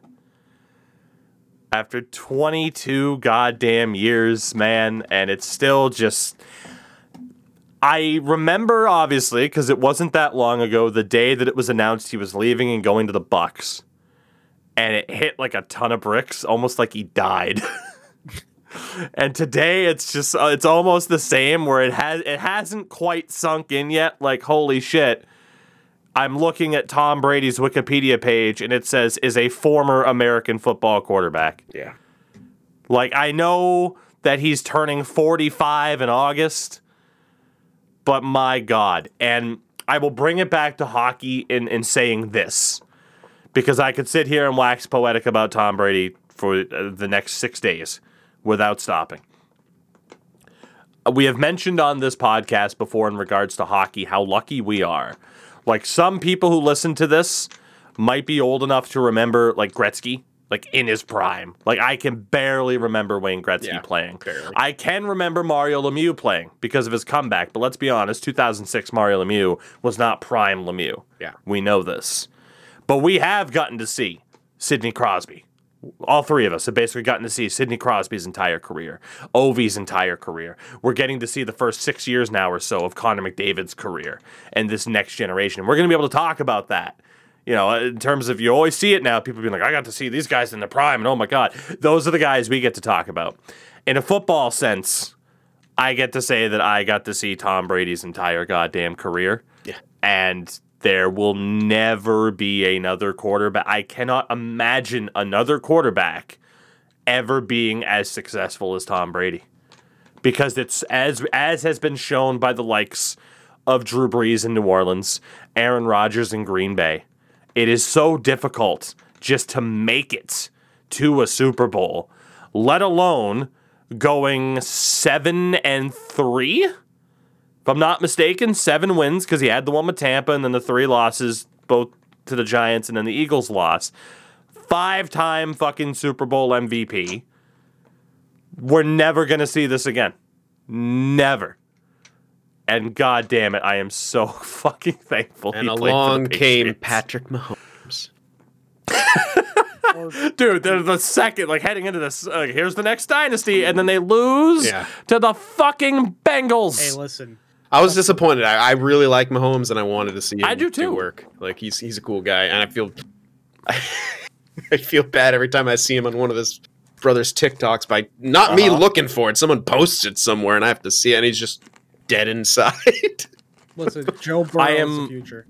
after 22 goddamn years, man, and it's still just. I remember obviously because it wasn't that long ago the day that it was announced he was leaving and going to the Bucs, and it hit like a ton of bricks, almost like he died. and today it's just uh, it's almost the same where it has it hasn't quite sunk in yet. Like holy shit. I'm looking at Tom Brady's Wikipedia page and it says is a former American football quarterback. Yeah. Like I know that he's turning 45 in August, but my god. And I will bring it back to hockey in in saying this because I could sit here and wax poetic about Tom Brady for uh, the next 6 days without stopping. We have mentioned on this podcast before in regards to hockey how lucky we are. Like some people who listen to this might be old enough to remember like Gretzky, like in his prime. Like I can barely remember Wayne Gretzky Yeah, playing. barely. I can remember Mario Lemieux playing because of his comeback, but let's be honest, 2006 Mario Lemieux was not prime Lemieux. Yeah. We know this. But we have gotten to see Sidney Crosby. All three of us have basically gotten to see Sidney Crosby's entire career, Ovi's entire career. We're getting to see the first six years now or so of Connor McDavid's career and this next generation. We're going to be able to talk about that. You know, in terms of you always see it now, people being like, I got to see these guys in the prime, and oh my God, those are the guys we get to talk about. In a football sense, I get to say that I got to see Tom Brady's entire goddamn career. Yeah. And there will never be another quarterback. I cannot imagine another quarterback ever being as successful as Tom Brady. Because it's as as has been shown by the likes of Drew Brees in New Orleans, Aaron Rodgers in Green Bay. It is so difficult just to make it to a Super Bowl, let alone going 7 and 3 if I'm not mistaken, seven wins because he had the one with Tampa and then the three losses, both to the Giants and then the Eagles lost. Five time fucking Super Bowl MVP. We're never going to see this again. Never. And god damn it, I am so fucking thankful. And he played for the along came Patrick Mahomes. Dude, they're the second, like heading into this. Uh, here's the next dynasty, and then they lose Yeah. to the fucking Bengals. Hey, listen. I was disappointed. I, I really like Mahomes, and I wanted to see him I do too. work. Like he's he's a cool guy, and I feel I feel bad every time I see him on one of his brother's TikToks by not me Uh-huh. looking for it. Someone posts it somewhere and I have to see it and he's just dead inside. Listen, Joe Burrow I is the future.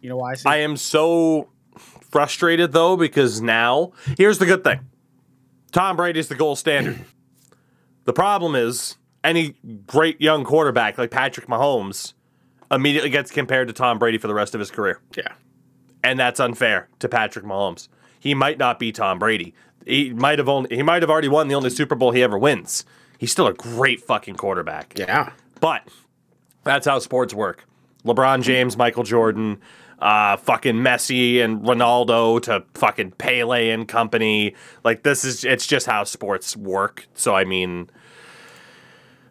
You know why I say I am so frustrated though because now here's the good thing. Tom Brady's the gold standard. the problem is any great young quarterback like Patrick Mahomes immediately gets compared to Tom Brady for the rest of his career. yeah. And that's unfair to Patrick Mahomes. He might not be Tom Brady. He might have only he might have already won the only Super Bowl he ever wins. He's still a great fucking quarterback. Yeah. But that's how sports work. LeBron James, Michael Jordan, uh, fucking Messi and Ronaldo to fucking Pele and company. Like this is it's just how sports work. So I mean,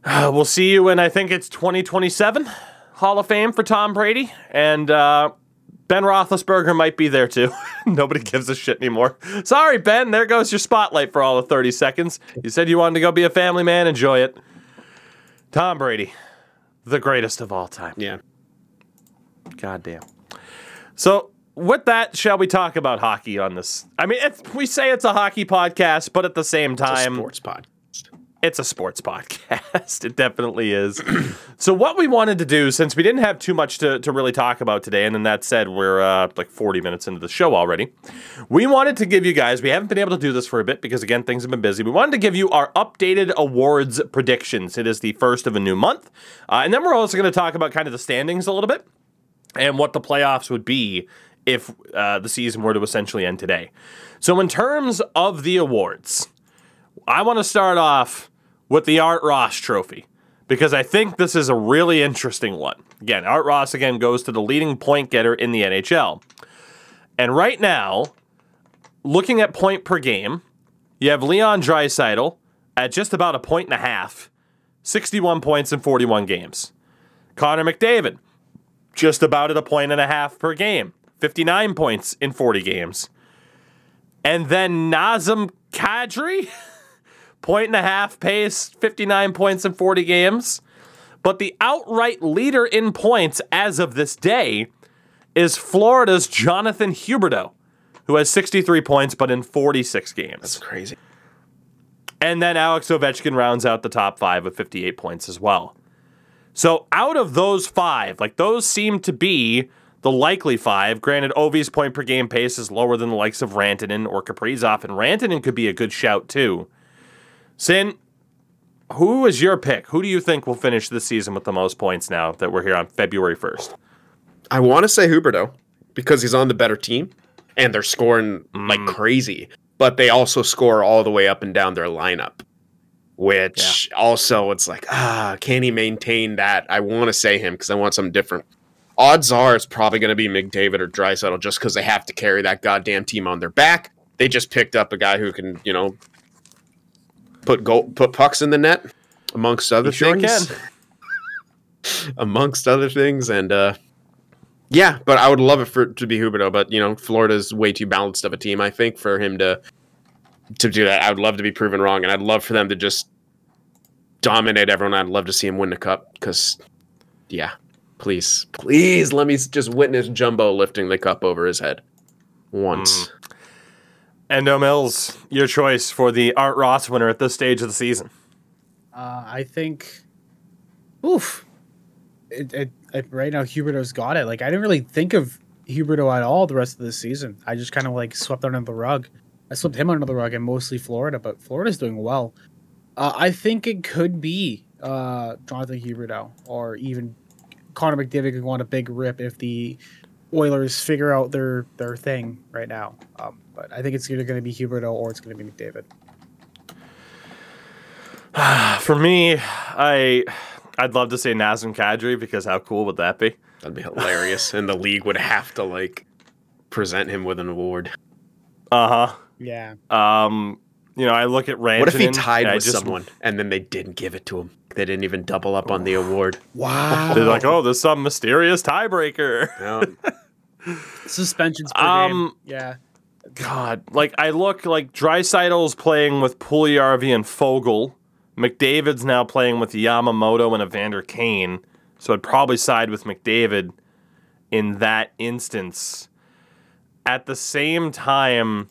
uh, we'll see you in I think it's 2027 Hall of Fame for Tom Brady and uh, Ben Roethlisberger might be there too. Nobody gives a shit anymore. Sorry, Ben. There goes your spotlight for all of 30 seconds. You said you wanted to go be a family man. Enjoy it. Tom Brady, the greatest of all time. Yeah. Goddamn. So, with that, shall we talk about hockey on this? I mean, it's, we say it's a hockey podcast, but at the same It's a time, sports pod. It's a sports podcast. it definitely is. so, what we wanted to do, since we didn't have too much to, to really talk about today, and then that said, we're uh, like 40 minutes into the show already, we wanted to give you guys, we haven't been able to do this for a bit because, again, things have been busy. We wanted to give you our updated awards predictions. It is the first of a new month. Uh, and then we're also going to talk about kind of the standings a little bit and what the playoffs would be if uh, the season were to essentially end today. So, in terms of the awards, I want to start off with the Art Ross Trophy because I think this is a really interesting one. Again, Art Ross again goes to the leading point getter in the NHL. And right now, looking at point per game, you have Leon Draisaitl at just about a point and a half, 61 points in 41 games. Connor McDavid, just about at a point and a half per game, 59 points in 40 games. And then Nazem Kadri, point and a half pace, 59 points in 40 games. But the outright leader in points as of this day is Florida's Jonathan Huberdeau, who has 63 points but in 46 games. That's crazy. And then Alex Ovechkin rounds out the top five with 58 points as well. So out of those five, like those seem to be the likely five. Granted, Ovi's point per game pace is lower than the likes of Rantanen or Kaprizov, and Rantanen could be a good shout too. Sin, who is your pick? Who do you think will finish this season with the most points now that we're here on February 1st? I want to say Huberdeau because he's on the better team and they're scoring like crazy, but they also score all the way up and down their lineup. Which also, it's like, ah, can he maintain that? I want to say him because I want something different. Odds are it's probably going to be McDavid or Draisaitl just because they have to carry that goddamn team on their back. They just picked up a guy who can, you know, put goal, put pucks in the net, amongst other You sure things. can. amongst other things, and uh, yeah, but I would love it for it to be Huberdeau, but you know, Florida's way too balanced of a team, I think, for him to to do that. I would love to be proven wrong, and I'd love for them to just dominate everyone. I'd love to see him win the cup because, yeah, please, please let me just witness Jumbo lifting the cup over his head once. Endo Mills, your choice for the Art Ross winner at this stage of the season. Uh, I think, oof, it, it, it, right now Huberdeau's got it. Like I didn't really think of Huberdeau at all the rest of the season. I just kind of like swept under the rug. I swept him under the rug and mostly Florida, but Florida's doing well. Uh, I think it could be uh, Jonathan Huberdeau or even Connor McDavid could on a big rip if the Oilers figure out their their thing right now. Um, but I think it's either going to be Huberdeau or it's going to be McDavid. For me, I I'd love to say Nazem Kadri because how cool would that be? That'd be hilarious, and the league would have to like present him with an award. Uh huh. Yeah. Um, you know, I look at Rantanen. What if he tied with just- someone and then they didn't give it to him? They didn't even double up on the award. Wow. They're like, oh, there's some mysterious tiebreaker. Yeah. Suspensions per Um, game. Yeah. God, like I look like Draisaitl's playing with Puljujarvi and Foegele. McDavid's now playing with Yamamoto and Evander Kane. So I'd probably side with McDavid in that instance. At the same time,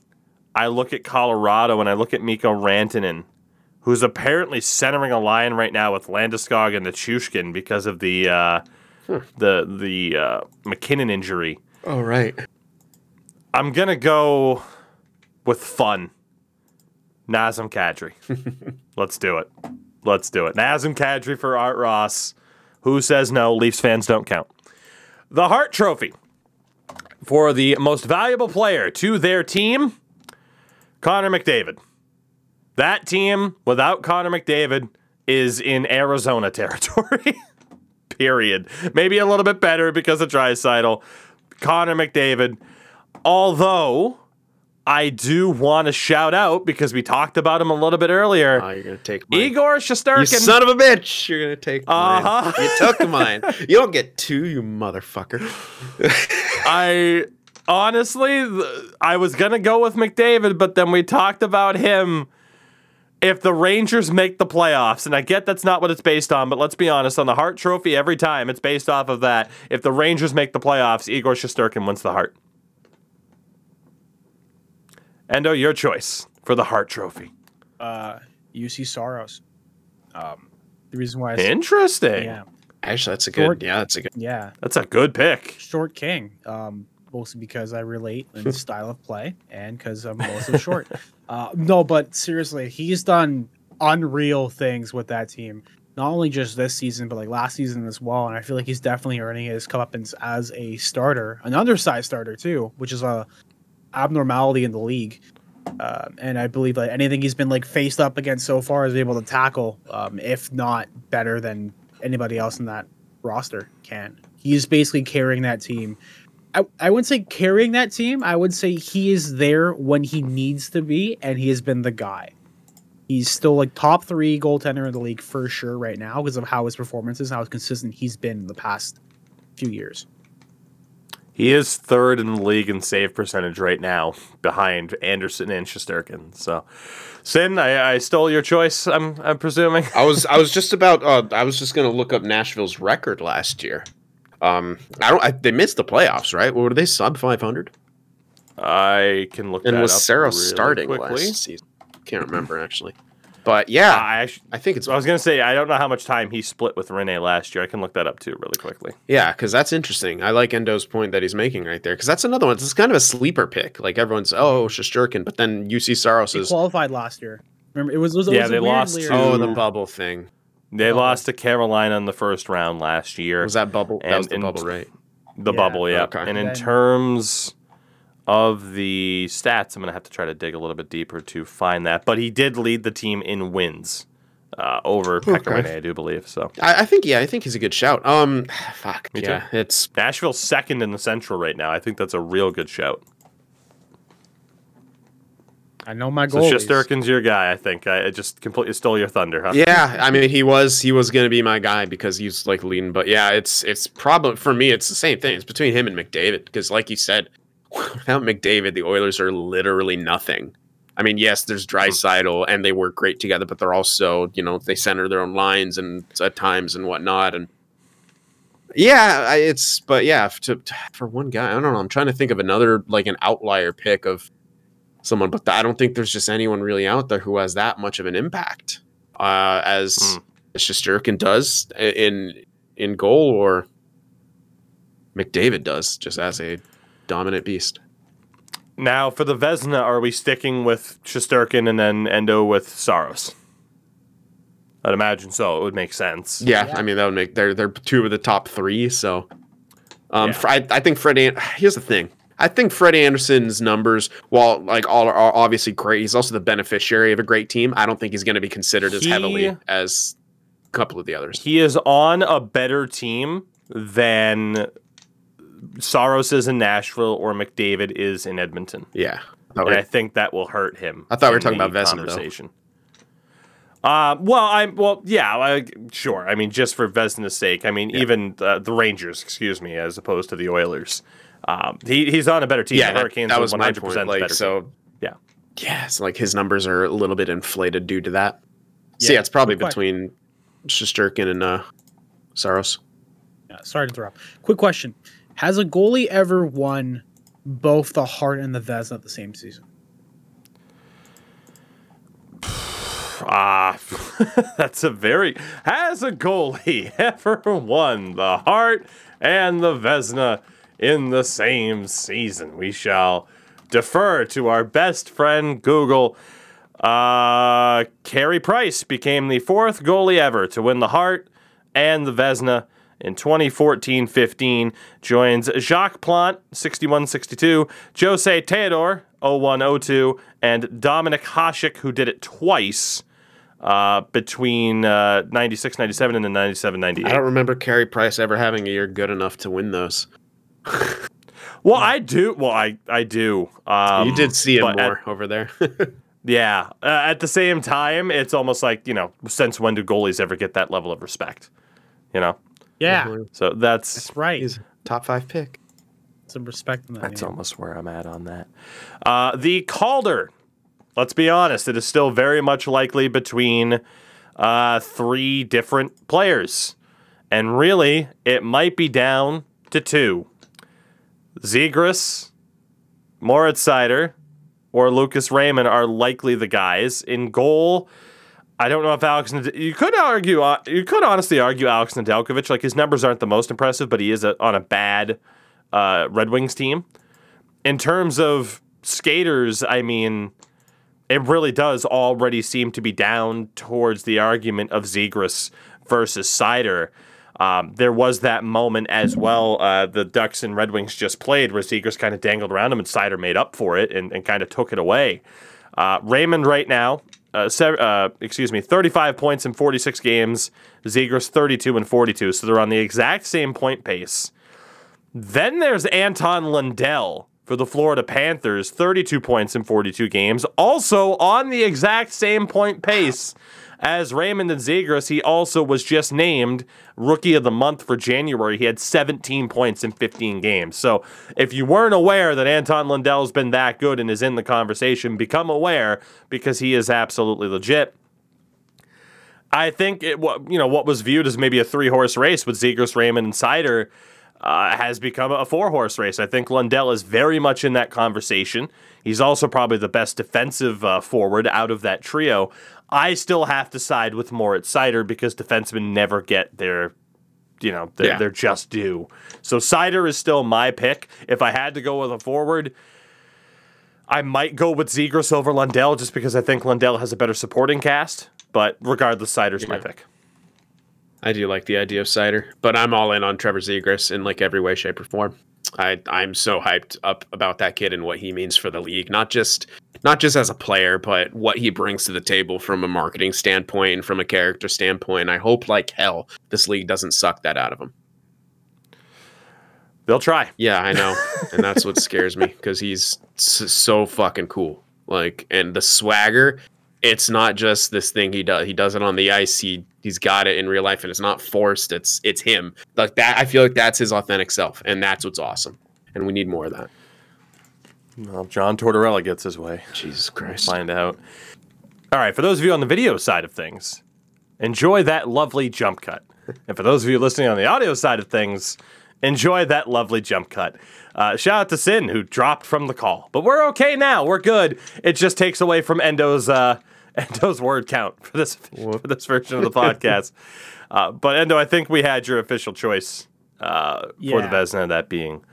I look at Colorado and I look at Mikko Rantanen, who's apparently centering a line right now with Landeskog and Nichushkin because of the uh, the the uh, MacKinnon injury. Oh right. I'm gonna go with fun. Nazem Kadri. Let's do it. Let's do it. Nazem Kadri for Art Ross. Who says no? Leafs fans don't count. The Hart Trophy for the most valuable player to their team, Connor McDavid. That team without Connor McDavid is in Arizona territory. Period. Maybe a little bit better because of Draisaitl. Connor McDavid. Although I do want to shout out because we talked about him a little bit earlier. Oh, you're gonna take mine. Igor you Shesterkin. son of a bitch! You're gonna take. Uh-huh. You took mine. You don't get two, you motherfucker. I honestly, I was gonna go with McDavid, but then we talked about him. If the Rangers make the playoffs, and I get that's not what it's based on, but let's be honest, on the Hart Trophy, every time it's based off of that. If the Rangers make the playoffs, Igor Shesterkin wins the Hart. Endo, your choice for the Hart Trophy. Uh, Juuse Saros. Um, the reason why I said, Interesting. yeah, Actually, that's a Short- good. Yeah, that's a good. yeah, That's a good pick. short king. Um, mostly because I relate in style of play and because I'm also short. Uh, no, but seriously, he's done unreal things with that team. Not only just this season, but like last season as well. And I feel like he's definitely earning his comeuppance as a starter, an undersized starter too, which is a abnormality in the league. Um, and I believe that anything he's been like faced up against so far is able to tackle, um, if not better than anybody else in that roster can. He's basically carrying that team. I, I wouldn't say carrying that team. I would say he is there when he needs to be, and he has been the guy. He's still like top three goaltender in the league for sure right now because of how his performance is, how consistent he's been in the past few years. He is third in the league in save percentage right now, behind Andersen and Shesterkin. So, Sin, I, I stole your choice. I'm I'm presuming. I was I was just about uh, I was just gonna look up Nashville's record last year. Um, I don't. I, they missed the playoffs, right? Were they sub five hundred? I can look And that was up Sarah really starting quickly. last season? Can't remember actually, but yeah, I actually, I think it's I was gonna say I don't know how much time he split with Rinne last year. I can look that up too really quickly. yeah, because that's interesting. I like Endo's point that he's making right there because that's another one. It's kind of a sleeper pick. Like everyone's oh Shesterkin, but then Juuse Saros He is qualified last year. Remember, it was, it was Yeah, it was they lost year. to- oh the bubble thing. They Oh. lost to Carolina in the first round last year. Was that bubble? that And- was the bubble, right? The Yeah, bubble, yeah. okay. And in terms of the stats, I'm going to have to try to dig a little bit deeper to find that. But he did lead the team in wins uh, over Pekka Okay. Rinne, I do believe. So I, I think yeah, I think he's a good shout. Um, fuck Me yeah, it's Nashville's second in the Central right now. I think that's a real good shout. I know my So goal. Shesterkin's your guy, I think. I, I just completely stole your thunder, huh? Yeah, I mean he was he was gonna be my guy because he's like leading, but yeah, it's it's probably for me it's the same thing. It's between him and McDavid because like you said, without McDavid, the Oilers are literally nothing. I mean, yes, there's Draisaitl and they work great together, but they're also you know they center their own lines and at times and whatnot and. Yeah, it's but yeah, to, for one guy, I don't know. I'm trying to think of another like an outlier pick of someone, but I don't think there's just anyone really out there who has that much of an impact uh, as as Shesterkin does in in goal, or McDavid does, just as a dominant beast. Now, for the Vezina, are we sticking with Shesterkin and then Endo with Saros? I'd imagine so. It would make sense. Yeah, Yeah. I mean that would make they're they're two of the top three. So, um, Yeah. I, I think Fred. An- here's the thing. I think Fred Andersen's numbers, while like all are obviously great, he's also the beneficiary of a great team. I don't think he's going to be considered as He- heavily as a couple of the others. He is on a better team than Saros is in Nashville or McDavid is in Edmonton. yeah, I And I think that will hurt him. I thought we were talking about though. conversation. Uh, well, I'm well, yeah, I, sure. I mean, just for Vezina's sake. I mean, even uh, the Rangers, excuse me, as opposed to the Oilers. Um, he, he's on a better team. yeah, the Hurricanes that are was 100% point. Like better so, team. Yeah. yeah, it's like his numbers are a little bit inflated due to that. So Yeah, yeah, it's probably good between Shesterkin and uh, Saros. Yeah, sorry to interrupt. Quick question: Has a goalie ever won both the Hart and the Vezina at the same season? Ah, that's a very. Has a goalie ever won the Hart and the Vezina in the same season? We shall defer to our best friend Google. Uh, Carey Price became the fourth goalie ever to win the Hart and the Vezina in 2014 15. Joins Jacques Plante, 61 62, Jose Theodore, 01 02, and Dominik Hasek, who did it twice uh, between uh, 96 97 and then 97 98. I don't remember Carey Price ever having a year good enough to win those. Well, I do. Well, I, I do. Um, you did see him but at- more over there. Yeah. Uh, at the same time, it's almost like, you know, since when do goalies ever get that level of respect? You know? Yeah, So that's that's right. He's top five pick. Some respect in that. that's name. almost where I'm at on that. Uh, the Calder. Let's be honest, it is still very much likely between uh, three different players. And really, it might be down to two. Zegras, Moritz Seider, or Lucas Raymond are likely the guys. In goal, I don't know if Alex. You could argue. Uh, you could honestly argue Alex Nedeljkovic. Like his numbers aren't the most impressive, but he is a, on a bad uh, Red Wings team. In terms of skaters, I mean, it really does already seem to be down towards the argument of Zegras versus Seider. Um, there was that moment as well. Uh, the Ducks and Red Wings just played where Zegras kind of dangled around him and Seider made up for it and, and kind of took it away. Uh, Raymond right now, uh, se- uh, excuse me, 35 points in 46 games. Zegras 32 and 42. So they're on the exact same point pace. Then there's Anton Lundell for the Florida Panthers, 32 points in 42 games. Also on the exact same point pace as Raymond and Zegras. He also was just named Rookie of the Month for January. He had 17 points in 15 games. So if you weren't aware that Anton Lundell's been that good and is in the conversation, become aware because he is absolutely legit. I think it, what you know what was viewed as maybe a three horse race with Zegras, Raymond, and Seider uh, has become a four horse race. I think Lundell is very much in that conversation. He's also probably the best defensive uh, forward out of that trio. I still have to side with Moritz Seider because defensemen never get their, you know, their, Yeah. their just due. So Seider is still my pick. If I had to go with a forward, I might go with Zegras over Lundell just because I think Lundell has a better supporting cast. But regardless, Seider's my pick. I do like the idea of Seider, but I'm all in on Trevor Zegras in like every way, shape, or form. I I'm so hyped up about that kid and what he means for the league, not just not just as a player, but what he brings to the table from a marketing standpoint and from a character standpoint. I hope like hell this league doesn't suck that out of him. They'll try. Yeah, I know, and that's what scares me because he's s- so fucking cool. Like, and the swagger, it's not just this thing he does. He does it on the ice. He he's got it in real life, and it's not forced. It's it's him. Like that. I feel like that's his authentic self, and that's what's awesome. And we need more of that. Well, John Tortorella gets his way. Jesus Christ. Find out. All right, for those of you on the video side of things, enjoy that lovely jump cut. And for those of you listening on the audio side of things, enjoy that lovely jump cut. Uh, shout out to Sin who dropped from the call, but we're okay now. We're good. It just takes away from Endo's uh, Endo's word count for this for this version of the podcast. Uh, but Endo, I think we had your official choice uh, for the Vezina, that being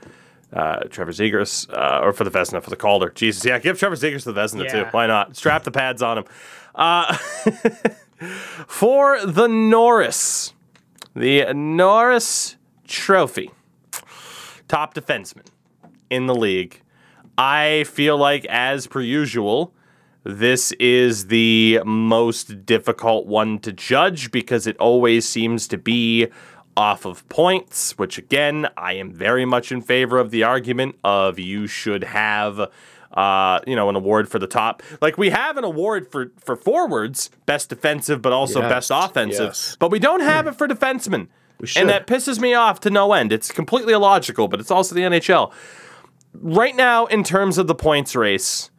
uh, Trevor Zegras, uh, or for the Vezina, for the Calder. Jesus, yeah, give Trevor Zegras the Vezina too. Why not? Strap the pads on him. Uh, for the Norris, the Norris Trophy, top defenseman in the league. I feel like, as per usual, this is the most difficult one to judge because it always seems to be off of points, which again, I am very much in favor of the argument of you should have uh, you know, an award for the top. Like we have an award for for forwards, best defensive, but also Yes, best offensive. yes. But we don't have it for defensemen. And that pisses me off to no end. It's completely illogical, but it's also the NHL. Right now, in terms of the points race,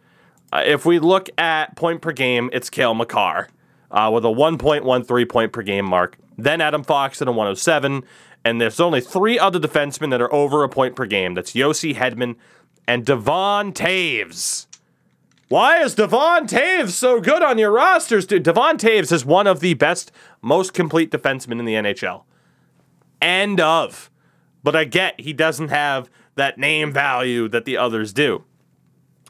uh, if we look at point per game, it's Cale Makar uh, with a 1.13 point per game mark. Then Adam Fox at a 107. And there's only three other defensemen that are over a point per game. That's Josi Hedman and Devon Toews. Why is Devon Toews so good on your rosters, dude? Devon Toews is one of the best, most complete defensemen in the NHL. End of. But I get he doesn't have that name value that the others do.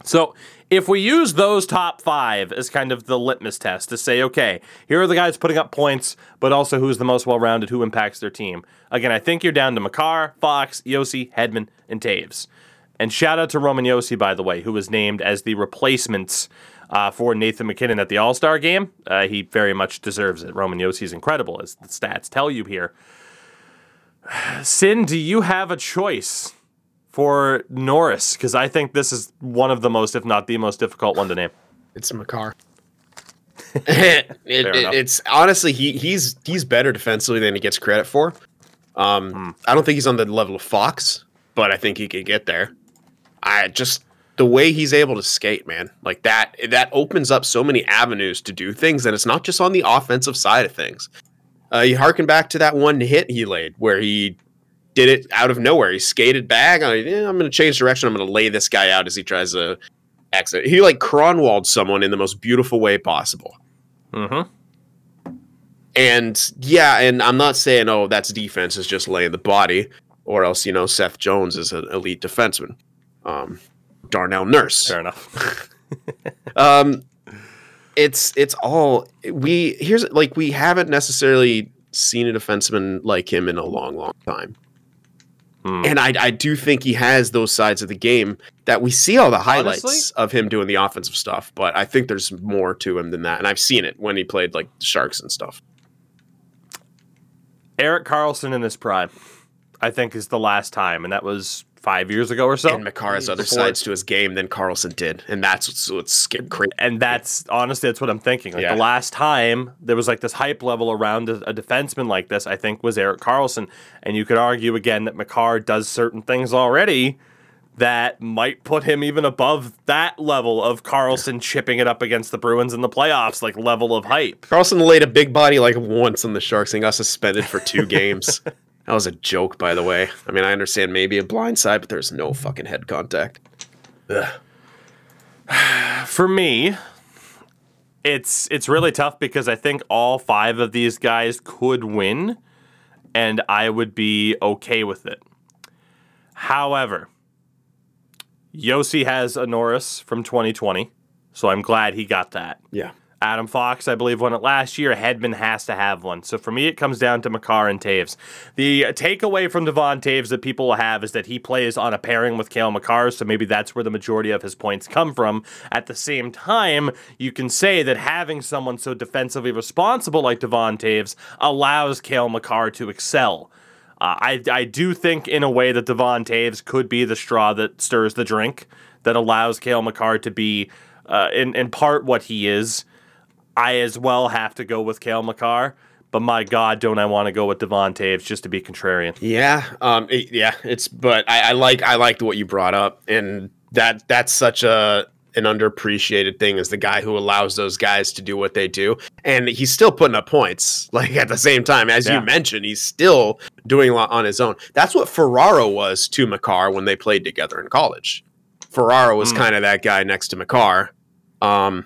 So if we use those top five as kind of the litmus test to say, okay, here are the guys putting up points, but also who's the most well rounded, who impacts their team. Again, I think you're down to Makar, Fox, Josi, Hedman, and Toews. And shout out to Roman Josi, by the way, who was named as the replacements uh, for Nathan MacKinnon at the All Star game. Uh, he very much deserves it. Roman Josi is incredible, as the stats tell you here. Sin, do you have a choice for Norris? Because I think this is one of the most, if not the most difficult one to name. It's Makar. it, it, it's honestly he he's he's better defensively than he gets credit for. Um, Hmm. I don't think he's on the level of Fox, but I think he could get there. I just the way he's able to skate, man, like that that opens up so many avenues to do things, and it's not just on the offensive side of things. Uh, you harken back to that one hit he laid where he did it out of nowhere. He skated back. I, eh, I'm going to change direction. I'm going to lay this guy out as he tries to exit. He like Kronwalled someone in the most beautiful way possible. Mm-hmm. And yeah, and I'm not saying oh that's defense is just laying the body, or else you know Seth Jones is an elite defenseman. Um, Darnell Nurse. Fair enough. Um, it's it's all we here's like we haven't necessarily seen a defenseman like him in a long, long time. Hmm. And I, I do think he has those sides of the game that we see all the highlights Honestly? of him doing the offensive stuff, but I think there's more to him than that. And I've seen it when he played like the Sharks and stuff. Erik Karlsson in his prime, I think, is the last time, and that was five years ago or so. and Makar has other before- sides to his game than Karlsson did, and that's what's, what's crazy. And that's honestly, that's what I'm thinking. Like Yeah. the last time there was like this hype level around a, a defenseman like this, I think was Erik Karlsson. And you could argue again that Makar does certain things already that might put him even above that level of Karlsson chipping it up against the Bruins in the playoffs, like level of hype. Karlsson laid a big body like once on the Sharks and got suspended for two games. That was a joke, by the way. I mean, I understand maybe a blind side, but there's no fucking head contact. Ugh. For me, it's it's really tough because I think all five of these guys could win, and I would be okay with it. However, Josi has a Norris from 2020, so I'm glad he got that. Yeah. Adam Fox, I believe, won it last year. Hedman has to have one. So for me, it comes down to Makar and Toews. The takeaway from Devon Toews that people will have is that he plays on a pairing with Cale Makar, so maybe that's where the majority of his points come from. At the same time, you can say that having someone so defensively responsible like Devon Toews allows Cale Makar to excel. Uh, I, I do think, in a way, that Devon Toews could be the straw that stirs the drink, that allows Cale Makar to be, uh, in, in part, what he is. I as well have to go with Cale Makar, but my God, don't I want to go with Devon Toews just to be contrarian? Yeah. Um. it- yeah. It's. But I, I like. I liked what you brought up, and that that's such a an underappreciated thing is the guy who allows those guys to do what they do, and he's still putting up points. Like at the same time, as Yeah. you mentioned, he's still doing a lot on his own. That's what Ferraro was to Makar when they played together in college. Ferraro was Mm. kind of that guy next to Makar. Um.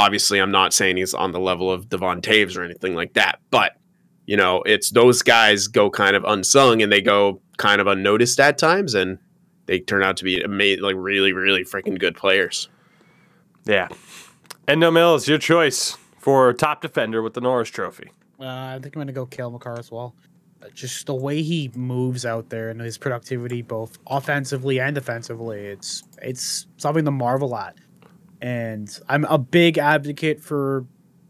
Obviously, I'm not saying he's on the level of Devon Toews or anything like that, but you know, it's those guys go kind of unsung and they go kind of unnoticed at times, and they turn out to be amazing, like really, really freaking good players. Yeah. And No Mills, your choice for top defender with the Norris Trophy. Uh, I think I'm gonna go Cale Makar as well. Uh, Just the way he moves out there and his productivity, both offensively and defensively, it's it's something to marvel at. And I'm a big advocate for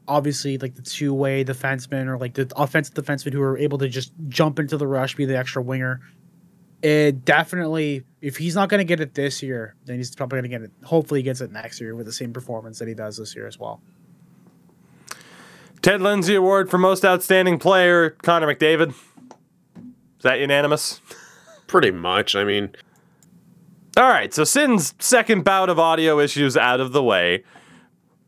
obviously like the two way defensemen or like the offensive defensemen who are able to just jump into the rush, be the extra winger. It definitely, if he's not going to get it this year, then he's probably going to get it. Hopefully, he gets it next year with the same performance that he does this year as well. Ted Lindsay Award for Most Outstanding Player, Connor McDavid. Is that unanimous? Pretty much. I mean, All right, so Sin's second bout of audio issues out of the way.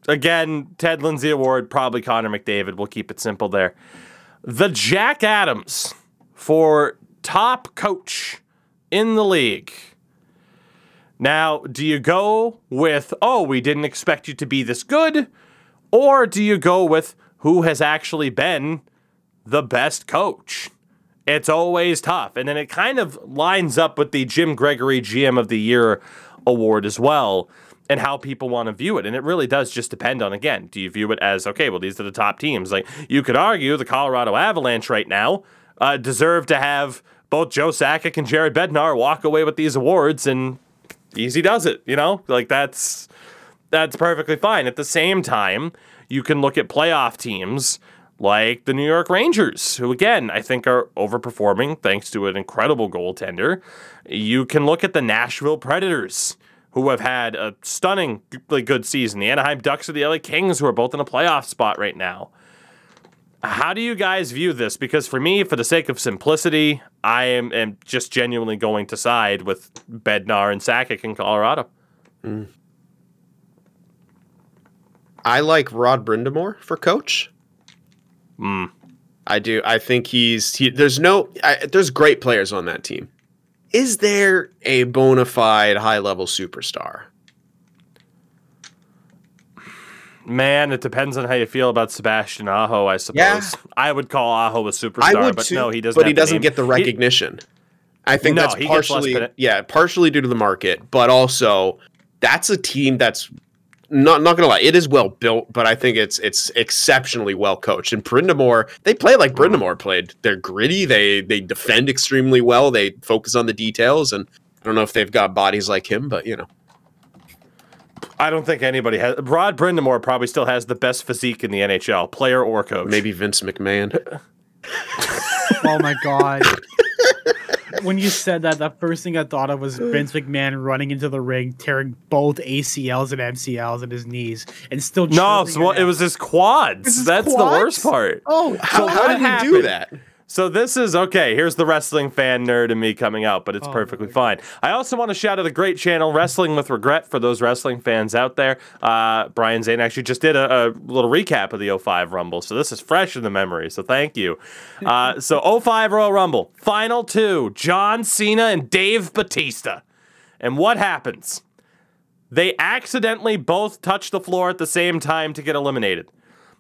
Again, Ted Lindsay Award, probably Connor McDavid. We'll keep it simple there. The Jack Adams for top coach in the league. Now, do you go with, oh, we didn't expect you to be this good? Or do you go with who has actually been the best coach? It's always tough. And then it kind of lines up with the Jim Gregory GM of the Year award as well and how people want to view it. And it really does just depend on, again, do you view it as, okay, well, these are the top teams? Like, you could argue the Colorado Avalanche right now uh, deserve to have both Joe Sakic and Jared Bednar walk away with these awards, and easy does it, you know? Like, that's. That's perfectly fine. At the same time, you can look at playoff teams like the New York Rangers, who again I think are overperforming thanks to an incredible goaltender. You can look at the Nashville Predators, who have had a stunningly good season. The Anaheim Ducks or the LA Kings, who are both in a playoff spot right now. How do you guys view this? Because for me, for the sake of simplicity, I am, am just genuinely going to side with Bednar and Sakic in Colorado. Mm. I like Rod Brind'Amour for coach. Mm. I do. I think he's he, there's no I, there's great players on that team. Is there a bona fide high level superstar? Man, it depends on how you feel about Sebastian Aho, I suppose. Yeah. I would call Aho a superstar, I would but too, no, he doesn't. But he doesn't name. get the He- recognition. I think No, that's he partially yeah, partially due to the market, but also that's a team that's not not gonna lie, it is well built, but I think it's it's exceptionally well coached. And Brind'Amour, they play like Brind'Amour played. They're gritty. They they defend extremely well. They focus on the details, and I don't know if they've got bodies like him, but you know, I don't think anybody has. Rod Brind'Amour probably still has the best physique in the NHL, player or coach. maybe Vince McMahon. Oh my god. When you said that, the first thing I thought of was Vince McMahon running into the ring, tearing both ACLs and MCLs in his knees, and still No, so, well, it it was his quads. It's his That's the worst part. Oh, How, how what did he do that? So this is okay. Here's the wrestling fan nerd in me coming out, but it's Oh, perfectly fine. I also want to shout out a great channel, Wrestling with Regret, for those wrestling fans out there. Uh, Brian Zane actually just did a, a little recap of the 05 Rumble, so this is fresh in the memory. So thank you. Uh, so 05 Royal Rumble, final two: John Cena and Dave Batista. And what happens? They accidentally both touch the floor at the same time to get eliminated.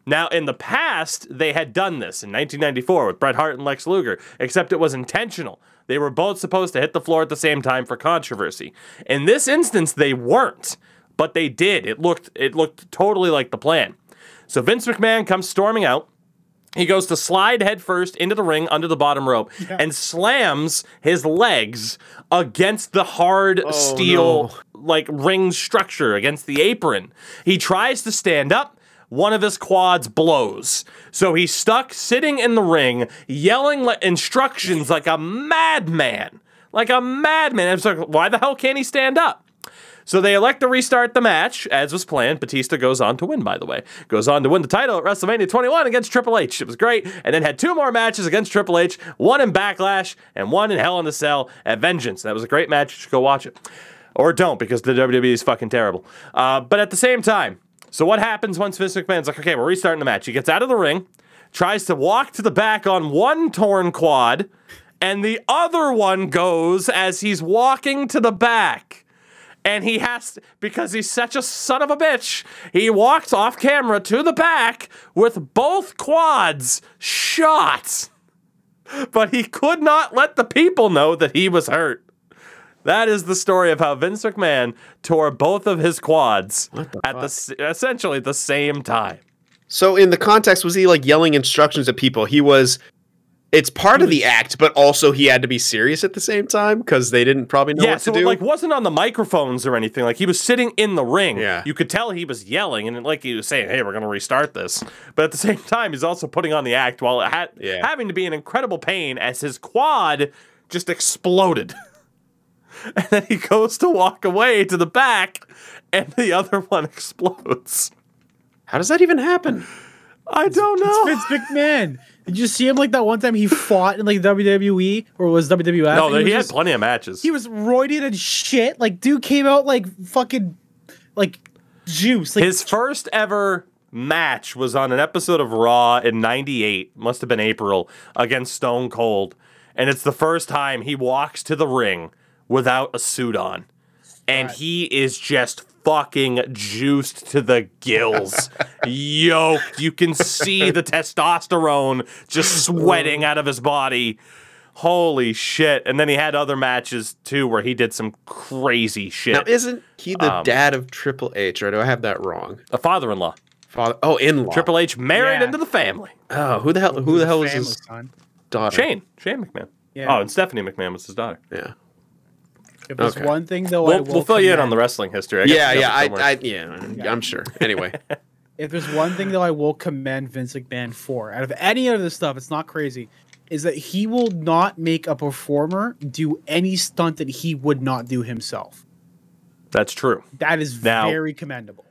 Now, in the past, they had done this in 1994 with Bret Hart and Lex Luger, except it was intentional. They were both supposed to hit the floor at the same time for controversy. In this instance, they weren't, but they did. It looked it looked totally like the plan. So Vince McMahon comes storming out. He goes to slide headfirst into the ring under the bottom rope and slams his legs against the hard oh, steel no. like ring structure against the apron. He tries to stand up. One of his quads blows. So he's stuck sitting in the ring, yelling instructions like a madman. Like a madman. I'm like, why the hell can't he stand up? So they elect to restart the match, as was planned. Batista goes on to win, by the way. Goes on to win the title at WrestleMania 21 against Triple H. It was great. And then had two more matches against Triple H, one in Backlash and one in Hell in a Cell at Vengeance. That was a great match. You should go watch it. Or don't, because the WWE is fucking terrible. Uh, but at the same time, so what happens once Vince McMahon's like, okay, we're restarting the match? He gets out of the ring, tries to walk to the back on one torn quad, and the other one goes as he's walking to the back. And he has to, because he's such a son of a bitch he walks off camera to the back with both quads shot. But he could not let the people know that he was hurt that is the story of how Vince McMahon tore both of his quads at the essentially the same time. So in the context, was he like yelling instructions at people? He was. It's part of the act, but also he had to be serious at the same time because they didn't probably know yeah, what so to it do. like wasn't on the microphones or anything. Like he was sitting in the ring. Yeah. You could tell he was yelling and like he was saying, "Hey, we're gonna restart this." But at the same time, he's also putting on the act while it had Yeah. having to be in incredible pain as his quad just exploded. and then he goes to walk away to the back, and the other one explodes. How does that even happen? I don't know. Vince McMahon. Did you see him like that one time he fought in like WWE or was WWF? no, and he, had just- plenty of matches. He was roided and shit. Like, dude came out like fucking like juice. Like, His first ever match was on an episode of Raw in 98, must have been April, against Stone Cold. And it's the first time he walks to the ring without a suit on. and he is just fucking juiced to the gills, yoked. You can see the testosterone just sweating out of his body. Holy shit! And then he had other matches too where he did some crazy shit. Now, isn't he the Um, dad of Triple H, or do I have that wrong? A father-in-law, Father, oh, in law. Triple H, married Yeah. into the family. Oh, who the hell? Who the hell is Family, his son. daughter? Shane, Shane McMahon. Yeah. Oh, and Stephanie McMahon was his daughter. Yeah. If there's Okay. one thing though, I We'll, will we'll fill you in on the wrestling history. I Yeah, yeah, I, covered somewhere. I, yeah, I'm sure. Anyway, If there's one thing though, I will commend Vince McMahon for out of any of this stuff, it's not crazy, is that he will not make a performer do any stunt that he would not do himself. That's true. That is Now- very commendable.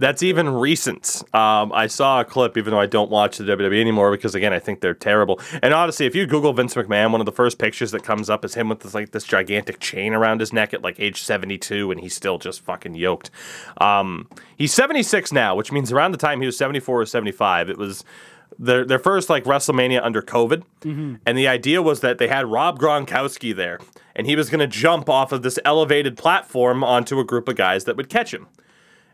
That's even recent. Um, I saw a clip, even though I don't watch the WWE anymore, because again, I think they're terrible. And honestly, if you Google Vince McMahon, one of the first pictures that comes up is him with this like this gigantic chain around his neck at like age seventy two, and he's still just fucking yoked. Um, he's seventy six now, which means around the time he was seventy four or seventy five, it was. Their, their first like WrestleMania under COVID, and the idea was that they had Rob Gronkowski there, and he was going to jump off of this elevated platform onto a group of guys that would catch him.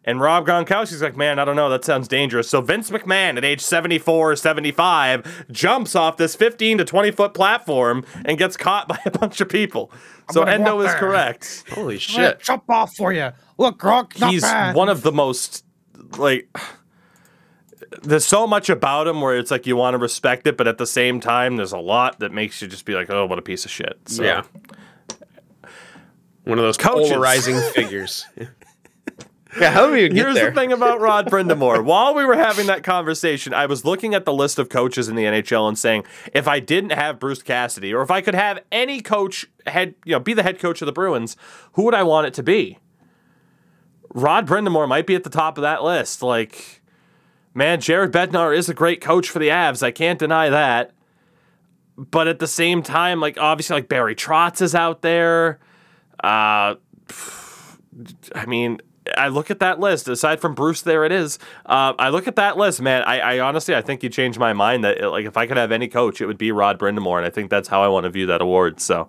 And Rob Gronkowski's like, man, I don't know, that sounds dangerous. So Vince McMahon at age 74 or 75 jumps off this 15 to 20 foot platform and gets caught by a bunch of people. so gonna Endo is there. correct. holy shit! jump off for you. Look, Gronk, not He's bad. one of the most, like, there's so much about him where it's like you want to respect it, but at the same time, there's a lot that makes you just be like, oh, what a piece of shit. So, Yeah, one of those Coaches. polarizing figures. yeah, how do get Here's there? the thing about Rod Brind'Amour. While we were having that conversation, I was looking at the list of coaches in the NHL and saying, if I didn't have Bruce Cassidy, or if I could have any coach head, you know, be the head coach of the Bruins, who would I want it to be? Rod Brind'Amour might be at the top of that list. Like, man, Jared Bednar is a great coach for the Avs. I can't deny that. But at the same time, like obviously, like Barry Trotz is out there. Uh, I mean, I look at that list. Aside from Bruce, there it is. Uh, I look at that list, man. I, I honestly, I think you changed my mind. That like, if I could have any coach, it would be Rod Brind'Amour, and I think that's how I want to view that award. So,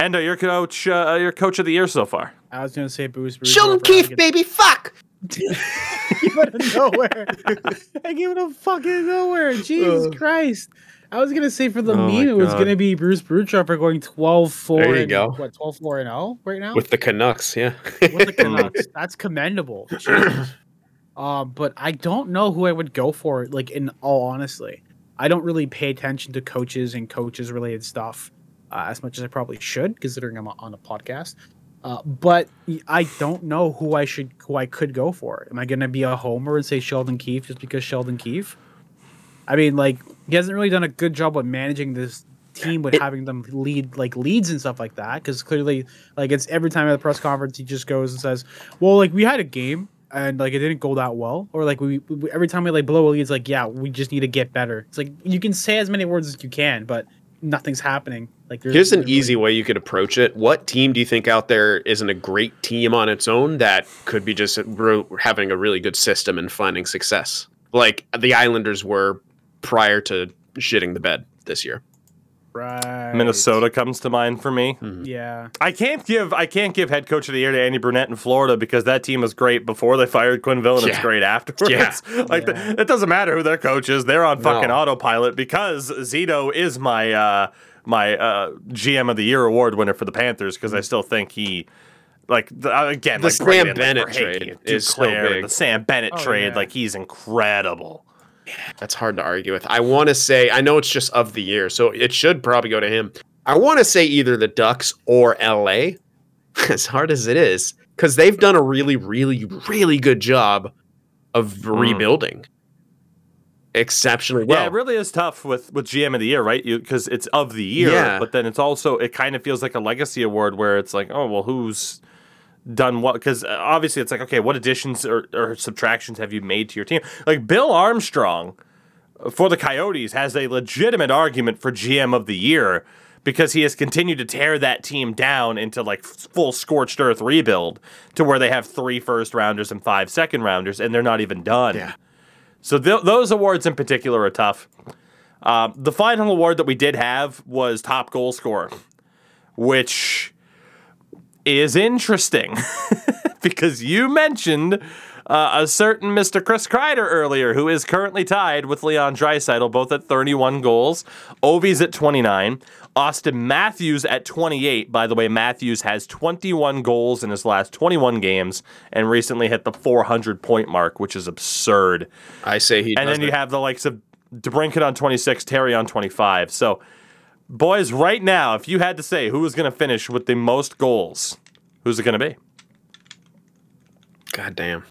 Endo, your coach, uh, your coach of the year so far. I was gonna say Bruce. Bruce Sheldon Robert, Keefe, get- baby, fuck. came out of nowhere. I came out of fucking nowhere. Jesus Christ. I was gonna say for the Oh meme, it was gonna be Bruce Bruchopper going 12 4 There you and, go. What 12 4 and 0 right now? With the Canucks, yeah. With the Canucks. That's commendable. Jesus. um, but I don't know who I would go for, like in all honestly. I don't really pay attention to coaches and coaches related stuff uh, as much as I probably should, considering I'm on a podcast. Uh, but I don't know who I should, who I could go for. Am I going to be a homer and say Sheldon Keefe just because Sheldon Keefe? I mean, like he hasn't really done a good job with managing this team with having them lead like leads and stuff like that. Because clearly, like it's every time at the press conference he just goes and says, "Well, like we had a game." And like it didn't go that well, or like we, we every time we like blow a lead, it's like yeah, we just need to get better. It's like you can say as many words as you can, but nothing's happening. Like there's Here's an literally- easy way you could approach it. What team do you think out there isn't a great team on its own that could be just uh, re- having a really good system and finding success? Like the Islanders were prior to shitting the bed this year. right. Minnesota comes to mind for me. Yeah, I can't give I can't give head coach of the year to Andy Brunette in Florida because that team was great before they fired Quenneville and it's great afterwards. Yeah. like Yeah. The, it doesn't matter who their coach is; they're on fucking No. autopilot because Zito is my uh, my uh, GM of the year award winner for the Panthers because I still think he. Like the, uh, again, The like Sam Bennett trade and is so big. The Sam Bennett Oh, trade, yeah. like he's incredible. That's hard to argue with. I want to say, I know it's just of the year, so it should probably go to him. I want to say either the Ducks or LA, as hard as it is, because they've done a really, really, really good job of hmm. rebuilding. Exceptionally well. yeah, it really is tough with with GM of the year, right? Because it's of the year, Yeah. but then it's also it kind of feels like a legacy award where it's like, oh well, who's done what? Because obviously it's like, okay, what additions or, or subtractions have you made to your team? Like Bill Armstrong for the Coyotes has a legitimate argument for GM of the year because he has continued to tear that team down into like full scorched earth rebuild to where they have three first rounders and five second rounders and they're not even done. Yeah. So th- those awards in particular are tough. Um, the final award that we did have was top goal scorer, which is interesting because you mentioned uh, a certain Mr. Chris Kreider earlier, who is currently tied with Leon Draisaitl, both at 31 goals. Ovi's at 29. Auston Matthews at 28. By the way, Matthews has 21 goals in his last 21 games and recently hit the 400 point mark, which is absurd. I say he. And then you have the likes of DeBrincat on 26, Terry on 25. So, boys, right now, if you had to say who was going to finish with the most goals, who's it going to be? God damn.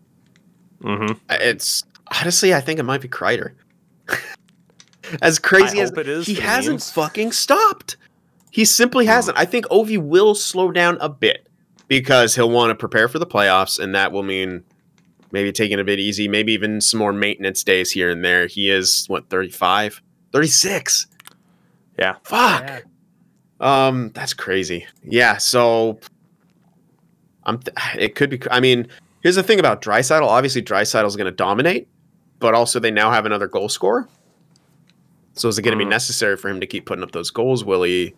Mm-hmm. It's honestly, I think it might be Kreider. as crazy as it is he hasn't memes. fucking stopped. He simply hasn't. I think Ovi will slow down a bit because he'll want to prepare for the playoffs, and that will mean maybe taking it a bit easy, maybe even some more maintenance days here and there. He is what 35, 36. Yeah. Fuck. Yeah. Um, that's crazy. Yeah, so I'm. Th- it could be. I mean, here's the thing about Draisaitl. Obviously, Draisaitl's going to dominate, but also they now have another goal scorer. So is it going to be Mhm. necessary for him to keep putting up those goals? Will he?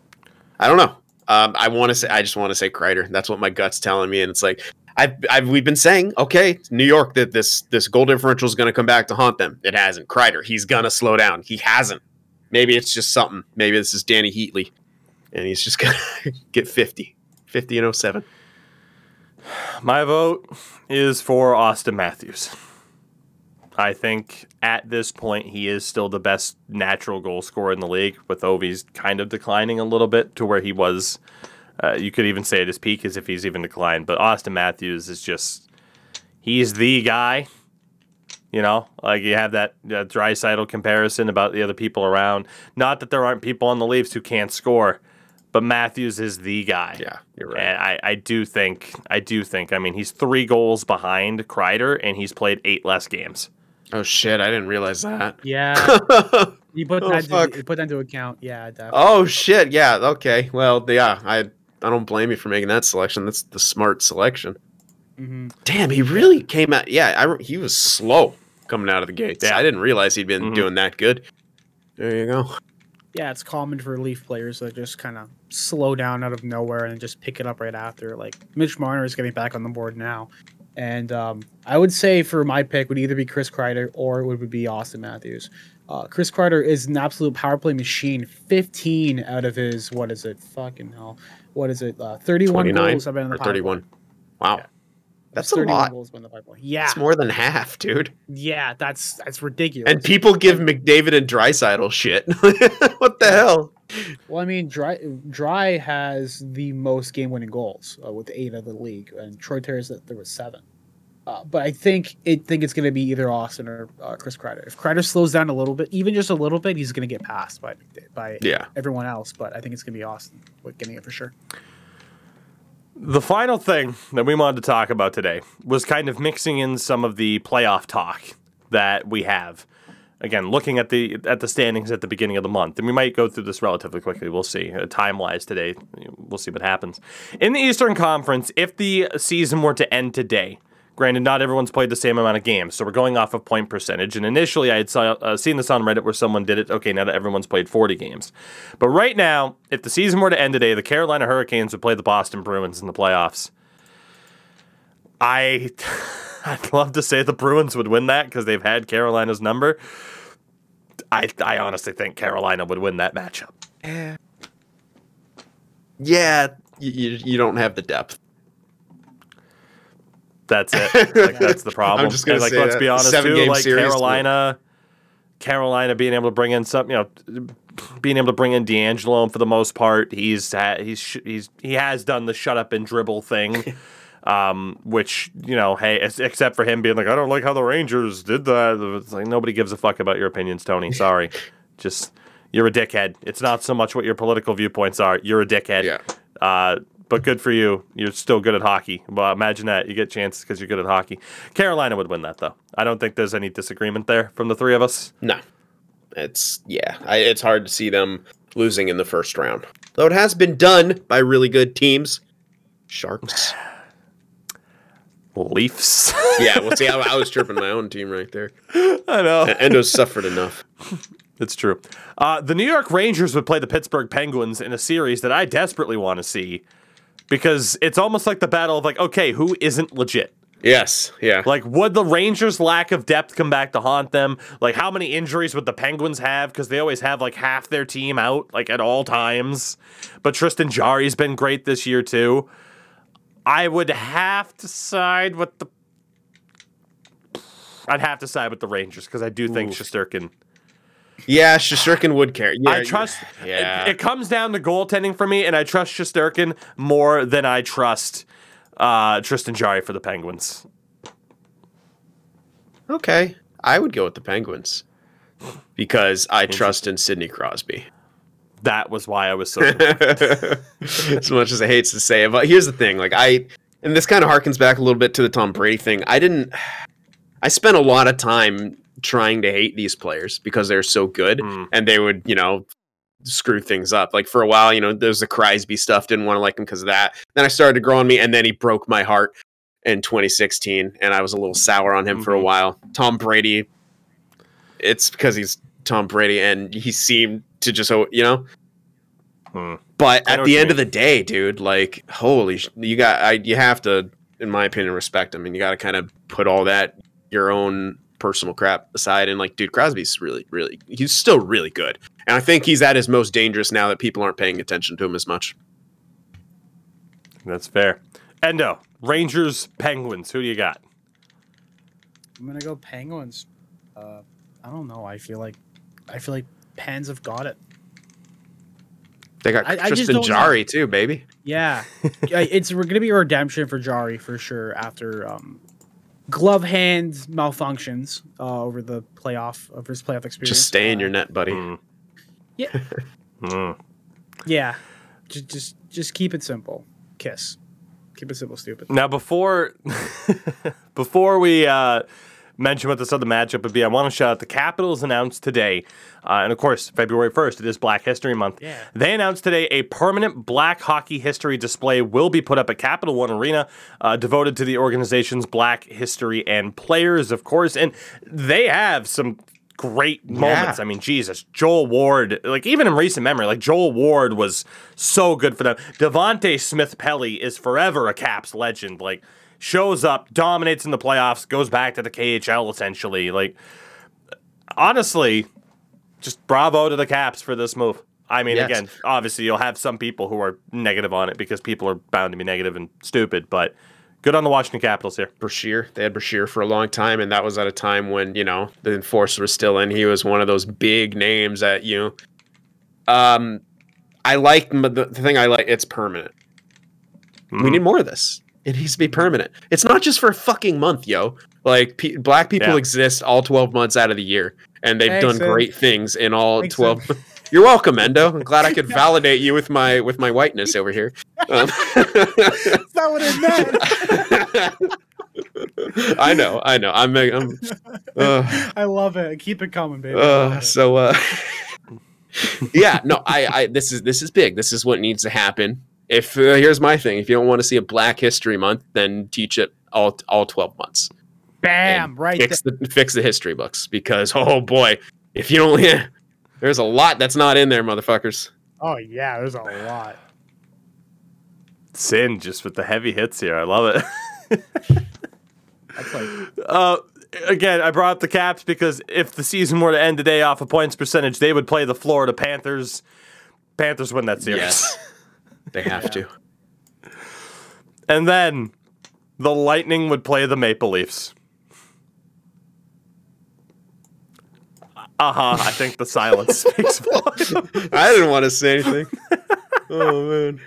I don't know. Um, I want to say. I just want to say Kreider. That's what my gut's telling me, and it's like. I've, I've, we've been saying, okay, New York, that this this goal differential is going to come back to haunt them. It hasn't. Kreider, he's going to slow down. He hasn't. Maybe it's just something. Maybe this is Dany Heatley, and he's just to get 50. 50 and 07. My vote is for Auston Matthews. I think at this point he is still the best natural goal scorer in the league, with Ovi's kind of declining a little bit to where he was. Uh, you could even say at his peak as if he's even declined. But Auston Matthews is just, he's the guy. You know, like you have that uh, Draisaitl comparison about the other people around. Not that there aren't people on the Leafs who can't score, but Matthews is the guy. Yeah, you're right. And I, I do think, I do think, I mean, he's three goals behind Kreider, and he's played eight less games. Oh, shit. I didn't realize that. Yeah, you put Oh, that fuck. into, you put that into account. Yeah, definitely. oh, shit. Yeah. Okay. Well, yeah, I, I don't blame you for making that selection. That's the smart selection. hmm Damn, he really came out. Yeah, I, he was slow coming out of the gates. Yeah. I didn't realize he'd been Mhm. doing that good. There you go. Yeah, it's common for Leaf players to just kind of slow down out of nowhere and just pick it up right after. Like Mitch Marner is getting back on the board now, and um, I would say for my pick would either be Chris Kreider or it would be Auston Matthews. Uh, Chris Kreider is an absolute power play machine. Fifteen out of his what is it? Fucking hell, what is it? Uh, Thirty-one 29 goals have been in the or power play. 31. Wow. Yeah. That's a 31 lot. Goals been in the power. Yeah, it's more than half, dude. yeah, that's that's ridiculous. And people give McDavid and Draisaitl shit. what the hell? Well, I mean, Dry Dry has the most game-winning goals uh, with eight of the league, and Troy Terry's that there was seven. Uh, but I think it think it's going to be either Auston or uh, Chris Kreider. If Kreider slows down a little bit, even just a little bit, he's going to get passed by by Yeah. everyone else. But I think it's going to be Auston with getting it for sure. The final thing that we wanted to talk about today was kind of mixing in some of the playoff talk that we have. Again, looking at the at the standings at the beginning of the month, and we might go through this relatively quickly. We'll see. Uh, time wise today, we'll see what happens. In the Eastern Conference, if the season were to end today, granted, not everyone's played the same amount of games, so we're going off of point percentage. And initially, I had saw, uh, seen this on Reddit where someone did it. Okay, now that everyone's played 40 games, but right now, if the season were to end today, the Carolina Hurricanes would play the Boston Bruins in the playoffs. I, I'd love to say the Bruins would win that because they've had Carolina's number. I, I honestly think Carolina would win that matchup. Yeah, you, you, you don't have the depth. That's it. Like that's the problem. I'm just gonna And, like say let's that. be honest Seven too. Like Carolina, Carolina being able to bring in some, you know, being able to bring in DeAngelo and for the most part, he's ha- he's sh- he's he has done the shut up and dribble thing. Um, which you know, hey, except for him being like, I don't like how the Rangers did that. It's like nobody gives a fuck about your opinions, Tony. Sorry, just you're a dickhead. It's not so much what your political viewpoints are. You're a dickhead. Yeah. Uh, but good for you. You're still good at hockey. Well, imagine that. You get chances because you're good at hockey. Carolina would win that, though. I don't think there's any disagreement there from the three of us. No. It's, yeah, I, it's hard to see them losing in the first round. Though it has been done by really good teams. Sharks. Leafs. Yeah, well, see, I, I was tripping my own team right there. I know. Endo's suffered enough. It's true. Uh, the New York Rangers would play the Pittsburgh Penguins in a series that I desperately want to see. Because it's almost like the battle of like, okay, who isn't legit? Yes. Yeah. Like, would the Rangers' lack of depth come back to haunt them? Like, how many injuries would the Penguins have? Because they always have like half their team out, like at all times. But Tristan Jarry's been great this year too. I would have to side with the. I'd have to side with the Rangers because I do think Oof. Shesterkin. Yeah. Shesterkin would carry. Yeah, I trust. Yeah. It, it comes down to goaltending for me, and I trust Shesterkin more than I trust uh, Tristan Jarry for the Penguins. okay. I would go with the Penguins because I trust in Sidney Crosby. That was why I was so. as much as I hate to say it, but here's the thing: like I, and this kind of harkens back a little bit to the Tom Brady thing. I didn't. I spent a lot of time trying to hate these players because they're so good, Mm. and they would, you know, screw things up. Like for a while, you know, there's the Crosby stuff. Didn't want to like him because of that. Then I started to grow on me, and then he broke my heart in 2016, and I was a little sour on him for a Mhm. while. Tom Brady. It's because he's Tom Brady, and he seemed to just, you know, Hmm. but I at the end of the day, dude, like holy, sh- you got I you have to, in my opinion, respect him, and you got to kind of put all that your own personal crap aside. And like, dude, Crosby's really, really, he's still really good, and I think he's at his most dangerous now that people aren't paying attention to him as much. That's fair. Endo, Rangers, Penguins. Who do you got? I'm gonna go Penguins. Uh, I don't know. I feel like I feel like Pens have got it. They got I- I Tristan don't know. Jarry too, baby. Yeah, Yeah, it's going to be a redemption for Jarry for sure after um, glove hand malfunctions uh, over the playoff over his playoff experience. Just stay in Uh, your net, buddy. Hmm. Yeah. Hmm. Yeah, just just just keep it simple. Kiss. Keep it simple, stupid. Now before before we uh, mention what this other matchup would be, I want to shout out the Capitals announced today, uh, and of course February first. It is Black History Month. Yeah. They announced today a permanent Black hockey history display will be put up at Capital One Arena, uh, devoted to the organization's Black history and players, of course. And they have some great moments. I mean, Jesus, Joel Ward, like even in recent memory, like Joel Ward was so good for them. Devante Smith Pelly is forever a Caps legend. Like shows up, dominates in the playoffs, goes back to the KHL essentially. Like honestly, just bravo to the Caps for this move. I mean, Yes. again, obviously you'll have some people who are negative on it because people are bound to be negative and stupid, but good on the Washington Capitals here. Brashear. They had Brashear for a long time, and that was at a time when you know the enforcer was still in. He was one of those big names that you. Um, I like the, the thing. I like it's permanent. We Mhm. need more of this. It needs to be permanent. It's not just for a fucking month, yo. Like pe- black people Yeah. exist all twelve months out of the year, and they've Thanks, done Sid. great things in all Thanks, twelve. You're welcome, Endo. I'm glad I could validate you with my with my whiteness over here. Um, That's not what it meant. I know, I know. I'm, I'm uh, I love it. Keep it coming, baby. Uh, so uh, yeah, no, I, I, this is this is big. This is what needs to happen. If uh, here's my thing, if you don't want to see a Black History Month, then teach it all all twelve months. Bam! Right fix the fix the history books because oh boy, if you don't, yeah, there's a lot that's not in there, motherfuckers. Oh yeah, there's a lot. Sin just with the heavy hits here. I love it. That's like Uh, again, I brought up the Caps because if the season were to end today off a points percentage, they would play the Florida Panthers. Panthers win that series. Yes, they have to. And then the Lightning would play the Maple Leafs. Uh huh. I think the silence speaks volumes. I didn't want to say anything. oh man.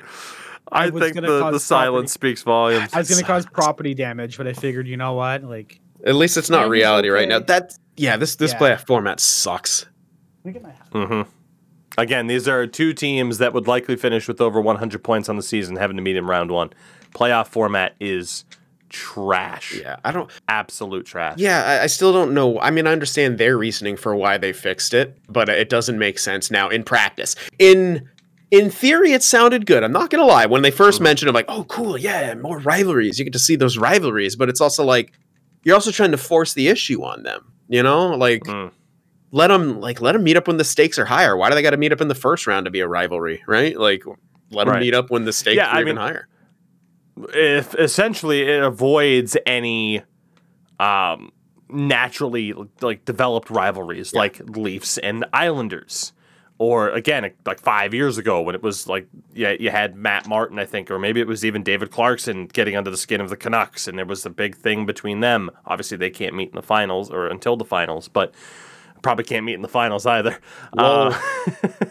I was think gonna the, cause the silence speaks volumes. I was gonna cause property damage, but I figured, you know what? Like, At least it's not Maybe reality right now. okay. That yeah, this this Yeah. playoff format sucks. look at my hat. Mm-hmm. Again, these are two teams that would likely finish with over 100 points on the season, having to meet in round one. Playoff format is trash. Yeah, I don't. Absolute trash. Yeah, I, I still don't know. I mean, I understand their reasoning for why they fixed it, but it doesn't make sense now in practice. In in theory, it sounded good. I'm not gonna lie. When they 1st Mhm. mentioned, it, I'm like, oh, cool, yeah, more rivalries. You get to see those rivalries, but it's also like you're also trying to force the issue on them. You know, like Mm. Let them like let them meet up when the stakes are higher. Why do they got to meet up in the first round to be a rivalry, right? Like let them Right. meet up when the stakes Yeah, are I even mean, higher. if essentially it avoids any um, naturally like developed rivalries like Leafs and Islanders. Or again, like five years ago when it was like yeah, you had Matt Martin, I think, or maybe it was even David Clarkson getting under the skin of the Canucks, and there was a big thing between them. Obviously, they can't meet in the finals or until the finals, but probably can't meet in the finals either. Uh,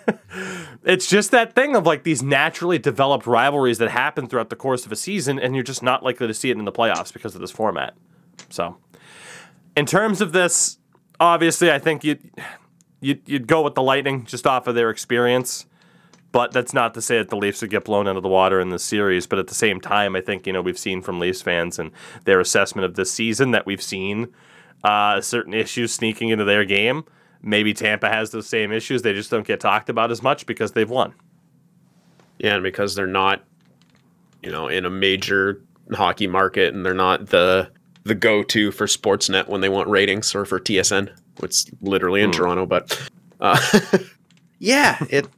it's just that thing of like these naturally developed rivalries that happen throughout the course of a season, and you're just not likely to see it in the playoffs because of this format. So, in terms of this, obviously, I think you'd, you'd, you'd go with the Lightning just off of their experience. But that's not to say that the Leafs would get blown out of the water in this series. But at the same time, I think, you know, we've seen from Leafs fans and their assessment of this season that we've seen uh, certain issues sneaking into their game. Maybe Tampa has those same issues. They just don't get talked about as much because they've won. Yeah, and because they're not, you know, in a major hockey market, and they're not the the go to for Sportsnet when they want ratings or for TSN, which literally in Hmm. Toronto. But uh, yeah, it.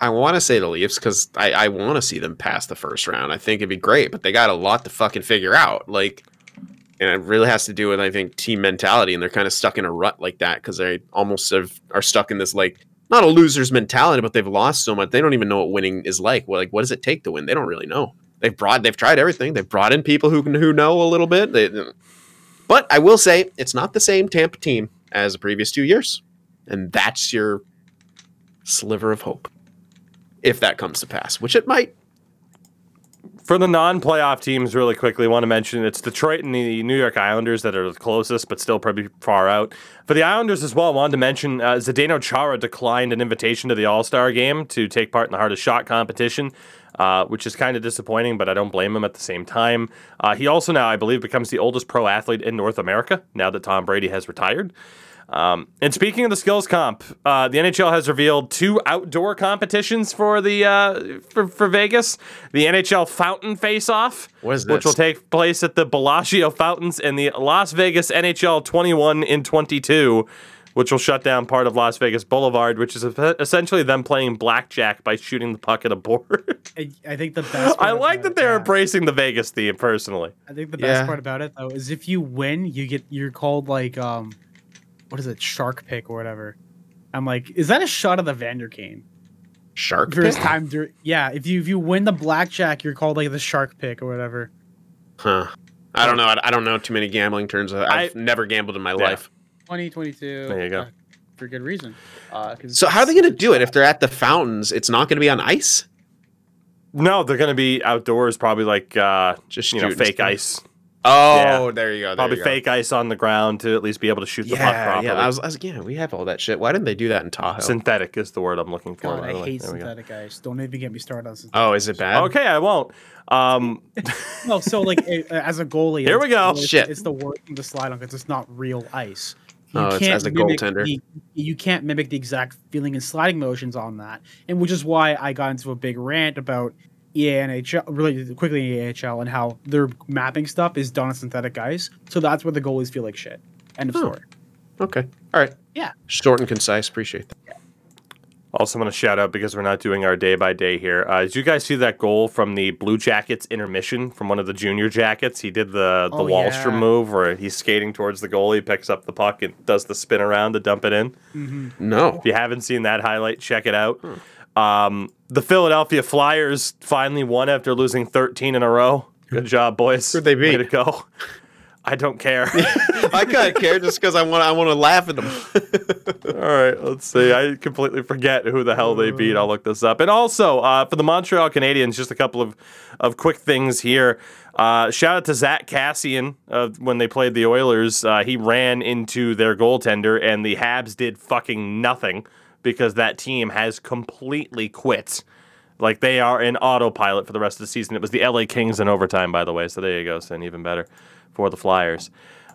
I want to say the Leafs because I, I want to see them pass the first round. I think it'd be great, but they got a lot to fucking figure out. Like, and it really has to do with I think team mentality, and they're kind of stuck in a rut like that because they almost have, are stuck in this like not a loser's mentality, but they've lost so much they don't even know what winning is like. Well, like what does it take to win? They don't really know. They've brought they've tried everything. They've brought in people who can who know a little bit. They, but I will say it's not the same Tampa team as the previous two years, and that's your sliver of hope if that comes to pass, which it might. For the non-playoff teams, really quickly, want to mention it's Detroit and the New York Islanders that are the closest, but still pretty far out. For the Islanders as well, wanted to mention uh, Zdeno Chara declined an invitation to the All Star game to take part in the hardest shot competition, uh, which is kind of disappointing, but I don't blame him at the same time. Uh, he also now, I believe, becomes the oldest pro athlete in North America now that Tom Brady has retired. Um, and speaking of the skills comp, uh, the NHL has revealed two outdoor competitions for the uh, for, for Vegas. The NHL Fountain Face Off, which will take place at the Bellagio Fountains, and the Las Vegas NHL 21 in 22, which will shut down part of Las Vegas Boulevard, which is essentially them playing blackjack by shooting the puck at a board. I, I think the best. I like about that they're yeah. embracing the Vegas theme personally. I think the best Yeah. part about it though is if you win, you get you're called like um, what is it, shark pick or whatever. I'm like, is that a shot of the Vander Kane? Shark First pick? time, dur- yeah. If you if you win the blackjack, you're called like the shark pick or whatever. Huh. I don't know. I, I don't know too many gambling terms. I've I- never gambled in my life. 2022. There you go. uh, for good reason. Uh, 'cause So how are they going to do it if they're at the fountains? It's not going to be on ice. No, they're going to be outdoors, probably like uh, Just you know fake stuff. ice. Oh, Yeah. there you go. There Probably you go. fake ice on the ground to at least be able to shoot the puck Yeah, properly. yeah. I was, I was, yeah, we have all that shit. Why didn't they do that in Tahoe? Synthetic is the word I'm looking for. God, I hate There synthetic ice. Don't even get me started on synthetic. oh, is it bad? Okay, I won't. Um, No, so like as a goalie, Here we go. It's, Shit. It's the worst thing to slide on because it's not real ice. Oh, it's as a goaltender. the- you can't mimic the exact feeling and sliding motions on that, and which is why I got into a big rant about E EA NHL, really quickly EAHL, and how their mapping stuff is done on synthetic ice. So that's where the goalies feel like shit. End of Oh. story. Okay. All right. Yeah. Short and concise. Appreciate that. also, want to shout out because we're not doing our day by day here. Uh, did you guys see that goal from the Blue Jackets intermission from one of the junior jackets? He did the the Oh, Wallstrom yeah. move where he's skating towards the goal, he picks up the puck and does the spin around to dump it in. No. If you haven't seen that highlight, check it out. Um, the Philadelphia Flyers finally won after losing 13 in a row. Good job, boys. Who'd they Way beat? to go. I don't care. I kind of care just because I want. I want to laugh at them. All right, let's see. I completely forget who the hell they beat. I'll look this up. And also, uh, for the Montreal Canadiens, just a couple of, of quick things here. Uh, shout out to Zack Kassian uh, when they played the Oilers. Uh, he ran into their goaltender, and the Habs did fucking nothing because that team has completely quit. Like they are in autopilot for the rest of the season. It was the LA Kings in overtime, by the way. So there you go. So even better for the Flyers.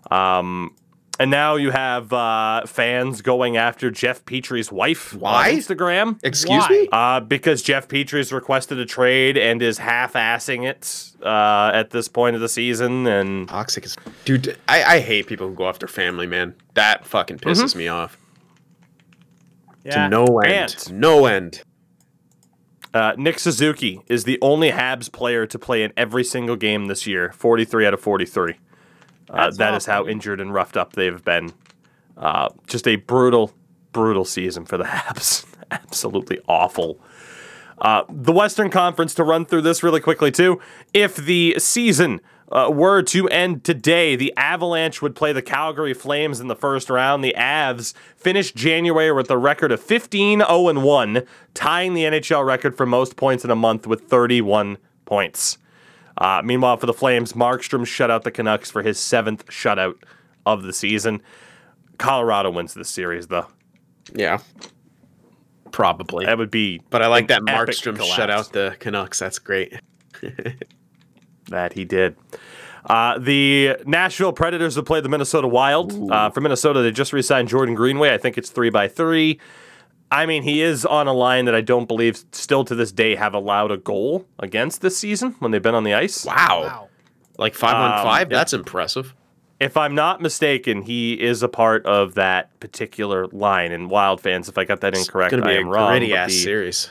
Um, and now you have uh, fans going after Jeff Petry's wife Why? on Instagram. Excuse Why? me. Uh, because Jeff Petry's requested a trade and is half-assing it uh, at this point of the season, and Toxic is, dude. I, I hate people who go after family, man. That fucking pisses me off Yeah. to no end. And- no end. Uh, Nick Suzuki is the only Habs player to play in every single game this year, 43 out of 43. Uh, That's that is how injured and roughed up they've been. Uh, just a brutal, brutal season for the Habs. Absolutely awful. Uh, the Western Conference, to run through this really quickly, too. If the season uh, were to end today, the Avalanche would play the Calgary Flames in the first round. The Avs finished January with a record of 15 0 1, tying the NHL record for most points in a month with 31 points. Uh, meanwhile, for the Flames, Markstrom shut out the Canucks for his seventh shutout of the season. Colorado wins this series, though. Yeah. Probably. That would be But I like that Markstrom shut out the Canucks. That's great. That he did. Uh, the Nashville Predators have played the Minnesota Wild. Uh, for Minnesota, they just re-signed Jordan Greenway. I think it's three by three. I mean, he is on a line that I don't believe still to this day have allowed a goal against this season when they've been on the ice. Wow. Wow. Like five on Um, five? yeah. That's impressive. If I'm not mistaken, he is a part of that particular line. And Wild fans, if I got that incorrect, It's gonna be I a am wrong. gritty ass the, series.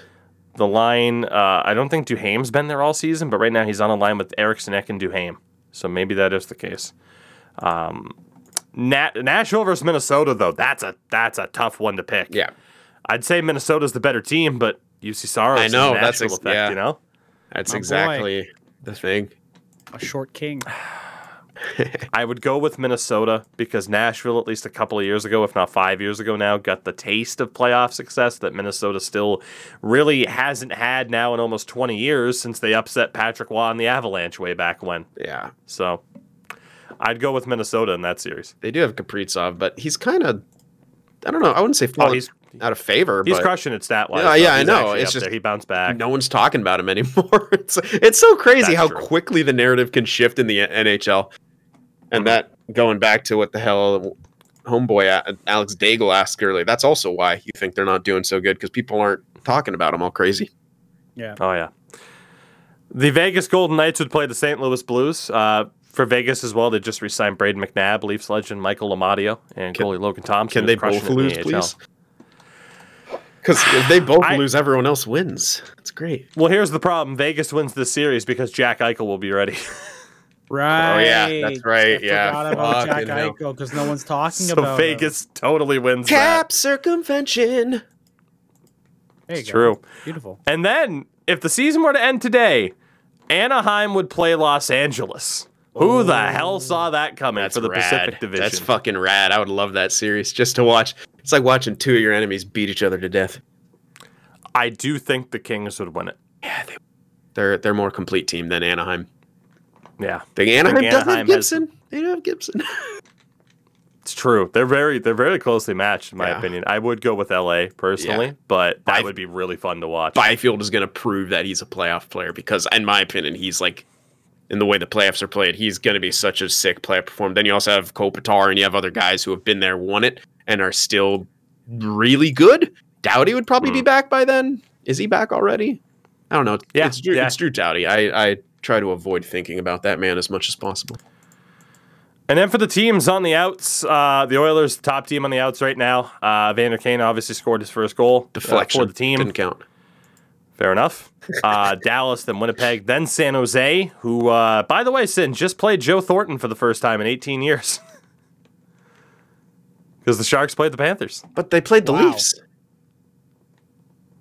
The line, uh, I don't think Duhaime's been there all season, but right now he's on a line with Eriksson Ek and Duhame. So maybe that is the case. Um, Nat- Nashville versus Minnesota, though, that's a that's a tough one to pick. Yeah. I'd say Minnesota's the better team, but Juuse Saros. I know, is a that's Nashville ex- effect, yeah. you know. That's My boy. exactly the thing. A short king. I would go with Minnesota because Nashville, at least a couple of years ago, if not five years ago now, got the taste of playoff success that Minnesota still really hasn't had now in almost 20 years since they upset Patrick Roy and the Avalanche way back when. Yeah. So I'd go with Minnesota in that series. They do have Kaprizov, but he's kind of, I don't know, I wouldn't say falling Oh, he's- out of favor, but He's but crushing it stat wise. Yeah, yeah, I know. It's just- he bounced back. no one's talking about him anymore. It's, it's so crazy That's how true. quickly the narrative can shift in the NHL. And that, going back to what the hell homeboy Alex Daigle asked earlier, that's also why you think they're not doing so good because people aren't talking about them all crazy. Yeah. Oh yeah. The Vegas Golden Knights would play the St. Louis Blues. Uh, for Vegas as well, they just re-signed Brayden McNabb, Leafs legend Michael Amadio, and Can- goalie Logan Thompson. Can they crushing both it in the lose, please? Because if they both I- lose, everyone else wins. That's great. Well, here's the problem: Vegas wins the series because Jack Eichel will be ready. Right. Oh, yeah, that's right, I yeah. forgot about Jack Fucking hell. Eichel because no one's talking so about him. Vegas totally wins Cap that. circumvention. There It's go. true. Beautiful. And then, if the season were to end today, Anaheim would play Los Angeles. Who the hell saw that coming That's for the rad. Pacific Division? That's fucking rad. I would love that series just to watch. It's like watching two of your enemies beat each other to death. I do think the Kings would win it. Yeah, They're they're a more complete team than Anaheim. Yeah, The Anaheim doesn't have Anaheim has- Gibson. They don't have Gibson. it's true. They're very they're very closely matched in my Yeah. opinion. I would go with LA personally, Yeah. but that By- would be really fun to watch. Byfield is going to prove that he's a playoff player because, in my opinion, he's like, in the way the playoffs are played, he's going to be such a sick playoff performer. Then you also have Kopitar and you have other guys who have been there, won it, and are still really good. Doughty would probably be hmm. back by then. Is he back already? I don't know. Yeah, it's Drew, yeah. it's Drew Doughty. I, I try to avoid thinking about that man as much as possible. And then for the teams on the outs, uh, the Oilers, top team on the outs right now. Uh, Vander Kane obviously scored his first goal uh, for the team. didn't count. Fair enough. Uh, Dallas, then Winnipeg, then San Jose, who, uh, by the way, Sin just played Joe Thornton for the first time in 18 years. Because the Sharks played the Panthers. But they played the Wow. Leafs.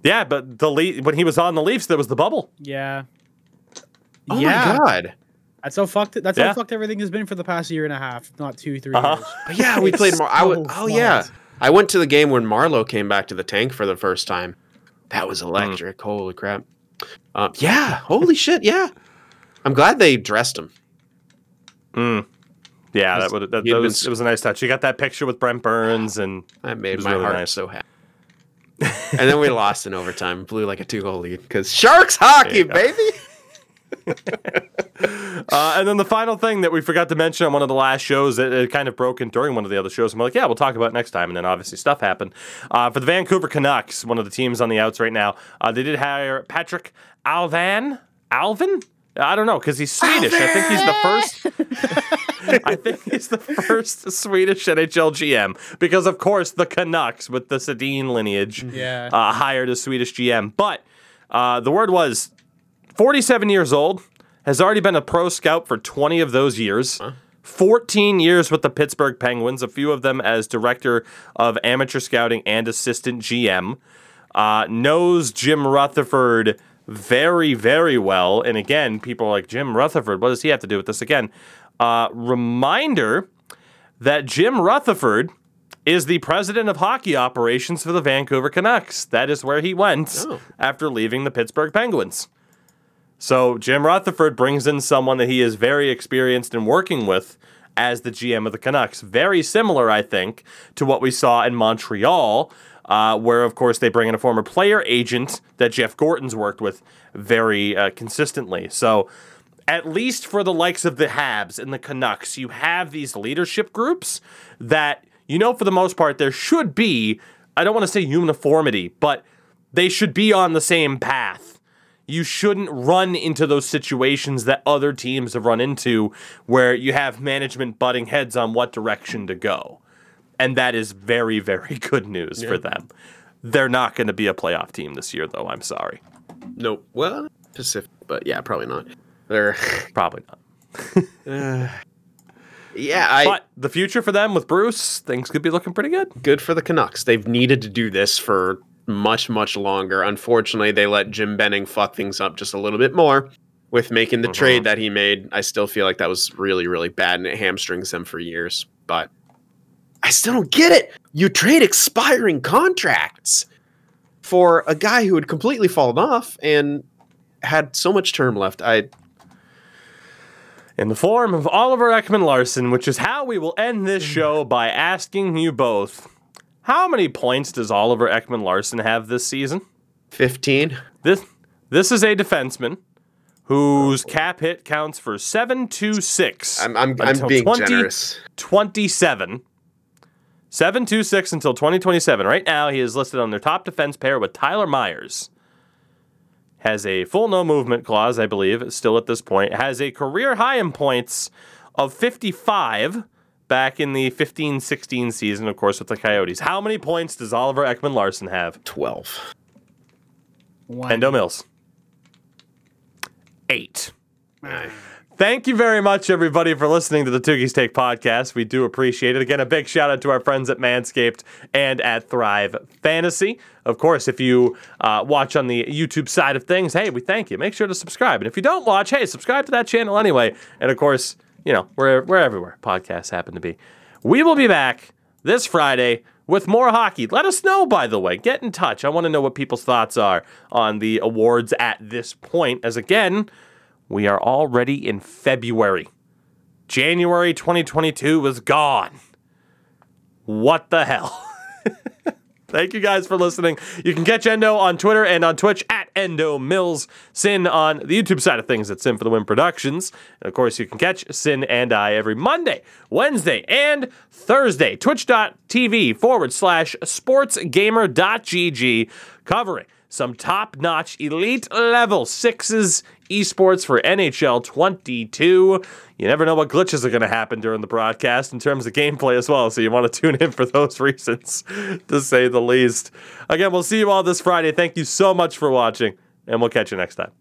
Yeah, but the Le- when he was on the Leafs, there was the bubble. Yeah. Oh yeah. my god! That's how fucked. That's Yeah. how fucked everything has been for the past year and a half, not two, three Uh-huh. years. But yeah, we played more. I so would, oh yeah. I went to the game when Marlowe came back to the tank for the first time. That was electric. Holy crap! Um, yeah, holy shit, yeah. I'm glad they dressed him. Yeah, that, would, that, that was, s- it was a nice touch. You got that picture with Brent Burns, and That made my really heart nice. so happy. and then we lost in overtime, blew like a two goal lead because Sharks hockey, There go. baby. Uh, and then the final thing that we forgot to mention on one of the last shows that it kind of broken during one of the other shows. I'm like, yeah, we'll talk about it next time. And then obviously stuff happened. Uh, for the Vancouver Canucks, one of the teams on the outs right now, uh, they did hire Patrick Alvan. Alvin? I don't know because he's Swedish. I think he's the first. I think he's the first Swedish NHL GM because, of course, the Canucks with the Sedin lineage Yeah. uh, hired a Swedish GM. But Uh, the word was 47 years old, has already been a pro scout for 20 of those years. 14 years with the Pittsburgh Penguins, a few of them as director of amateur scouting and assistant GM. Uh, knows Jim Rutherford very, very well. And again, people are like, Jim Rutherford, what does he have to do with this again? Uh, reminder that Jim Rutherford is the president of hockey operations for the Vancouver Canucks. That is where he went Oh. after leaving the Pittsburgh Penguins. So Jim Rutherford brings in someone that he is very experienced in working with as the GM of the Canucks. Very similar, I think, to what we saw in Montreal, uh, where, of course, they bring in a former player agent that Jeff Gorton's worked with very uh, consistently. So at least for the likes of the Habs and the Canucks, you have these leadership groups that, you know, for the most part, there should be, I don't want to say uniformity, but they should be on the same path. You shouldn't run into those situations that other teams have run into where you have management butting heads on what direction to go. And that is very, very good news for them. They're not going to be a playoff team this year, though. I'm sorry. Nope. Well, Pacific, but yeah, probably not. They're Probably not. Uh, yeah. I But the future for them with Bruce, things could be looking pretty good. good for the Canucks. They've needed to do this for much, much longer. Unfortunately, they let Jim Benning fuck things up just a little bit more with making the trade uh-huh. that he made. I still feel like that was really, really bad and it hamstrings them for years. But I still don't get it. You trade expiring contracts for a guy who had completely fallen off and had so much term left. I in the form of Oliver Ekman-Larsson, which is how we will end this mm. show by asking you both how many points does Oliver Ekman-Larsson have this season? 15. This this is a defenseman whose cap hit counts for 726 I'm I'm, I'm being 20 generous. 27 726 until 2027 right now he is listed on their top defense pair with Tyler Myers has a full no movement clause I believe still at this point has a career high in points of 55 back in the 15-16 season of course with the Coyotes how many points does Oliver Ekman-Larsson have 12. One. Endo Mills. Eight. Thank you very much, everybody, for listening to the Toogies Take podcast. We do appreciate it. Again, a big shout out to our friends at Manscaped and at Thrive Fantasy. Of course, if you uh, watch on the YouTube side of things, hey, we thank you. Make sure to subscribe. And if you don't watch, hey, subscribe to that channel anyway. And of course, you know, we're, we're everywhere podcasts happen to be. We will be back this Friday with more hockey. Let us know, by the way. Get in touch. I want to know what people's thoughts are on the awards at this point, as again, we are already in February. January 2022 was gone. What the hell? Thank you guys for listening. You can catch Endo on Twitter and on Twitch at Endo Mills. Sin on the YouTube side of things at Sin for the Win Productions. And of course, you can catch Sin and I every Monday, Wednesday, and Thursday. Twitch.tv forward slash sportsgamer.gg covering some top notch elite level sixes esports for NHL 22. You never know what glitches are going to happen during the broadcast in terms of gameplay as well, so you want to tune in for those reasons, to say the least. Again, we'll see you all this Friday. Thank you so much for watching, and we'll catch you next time.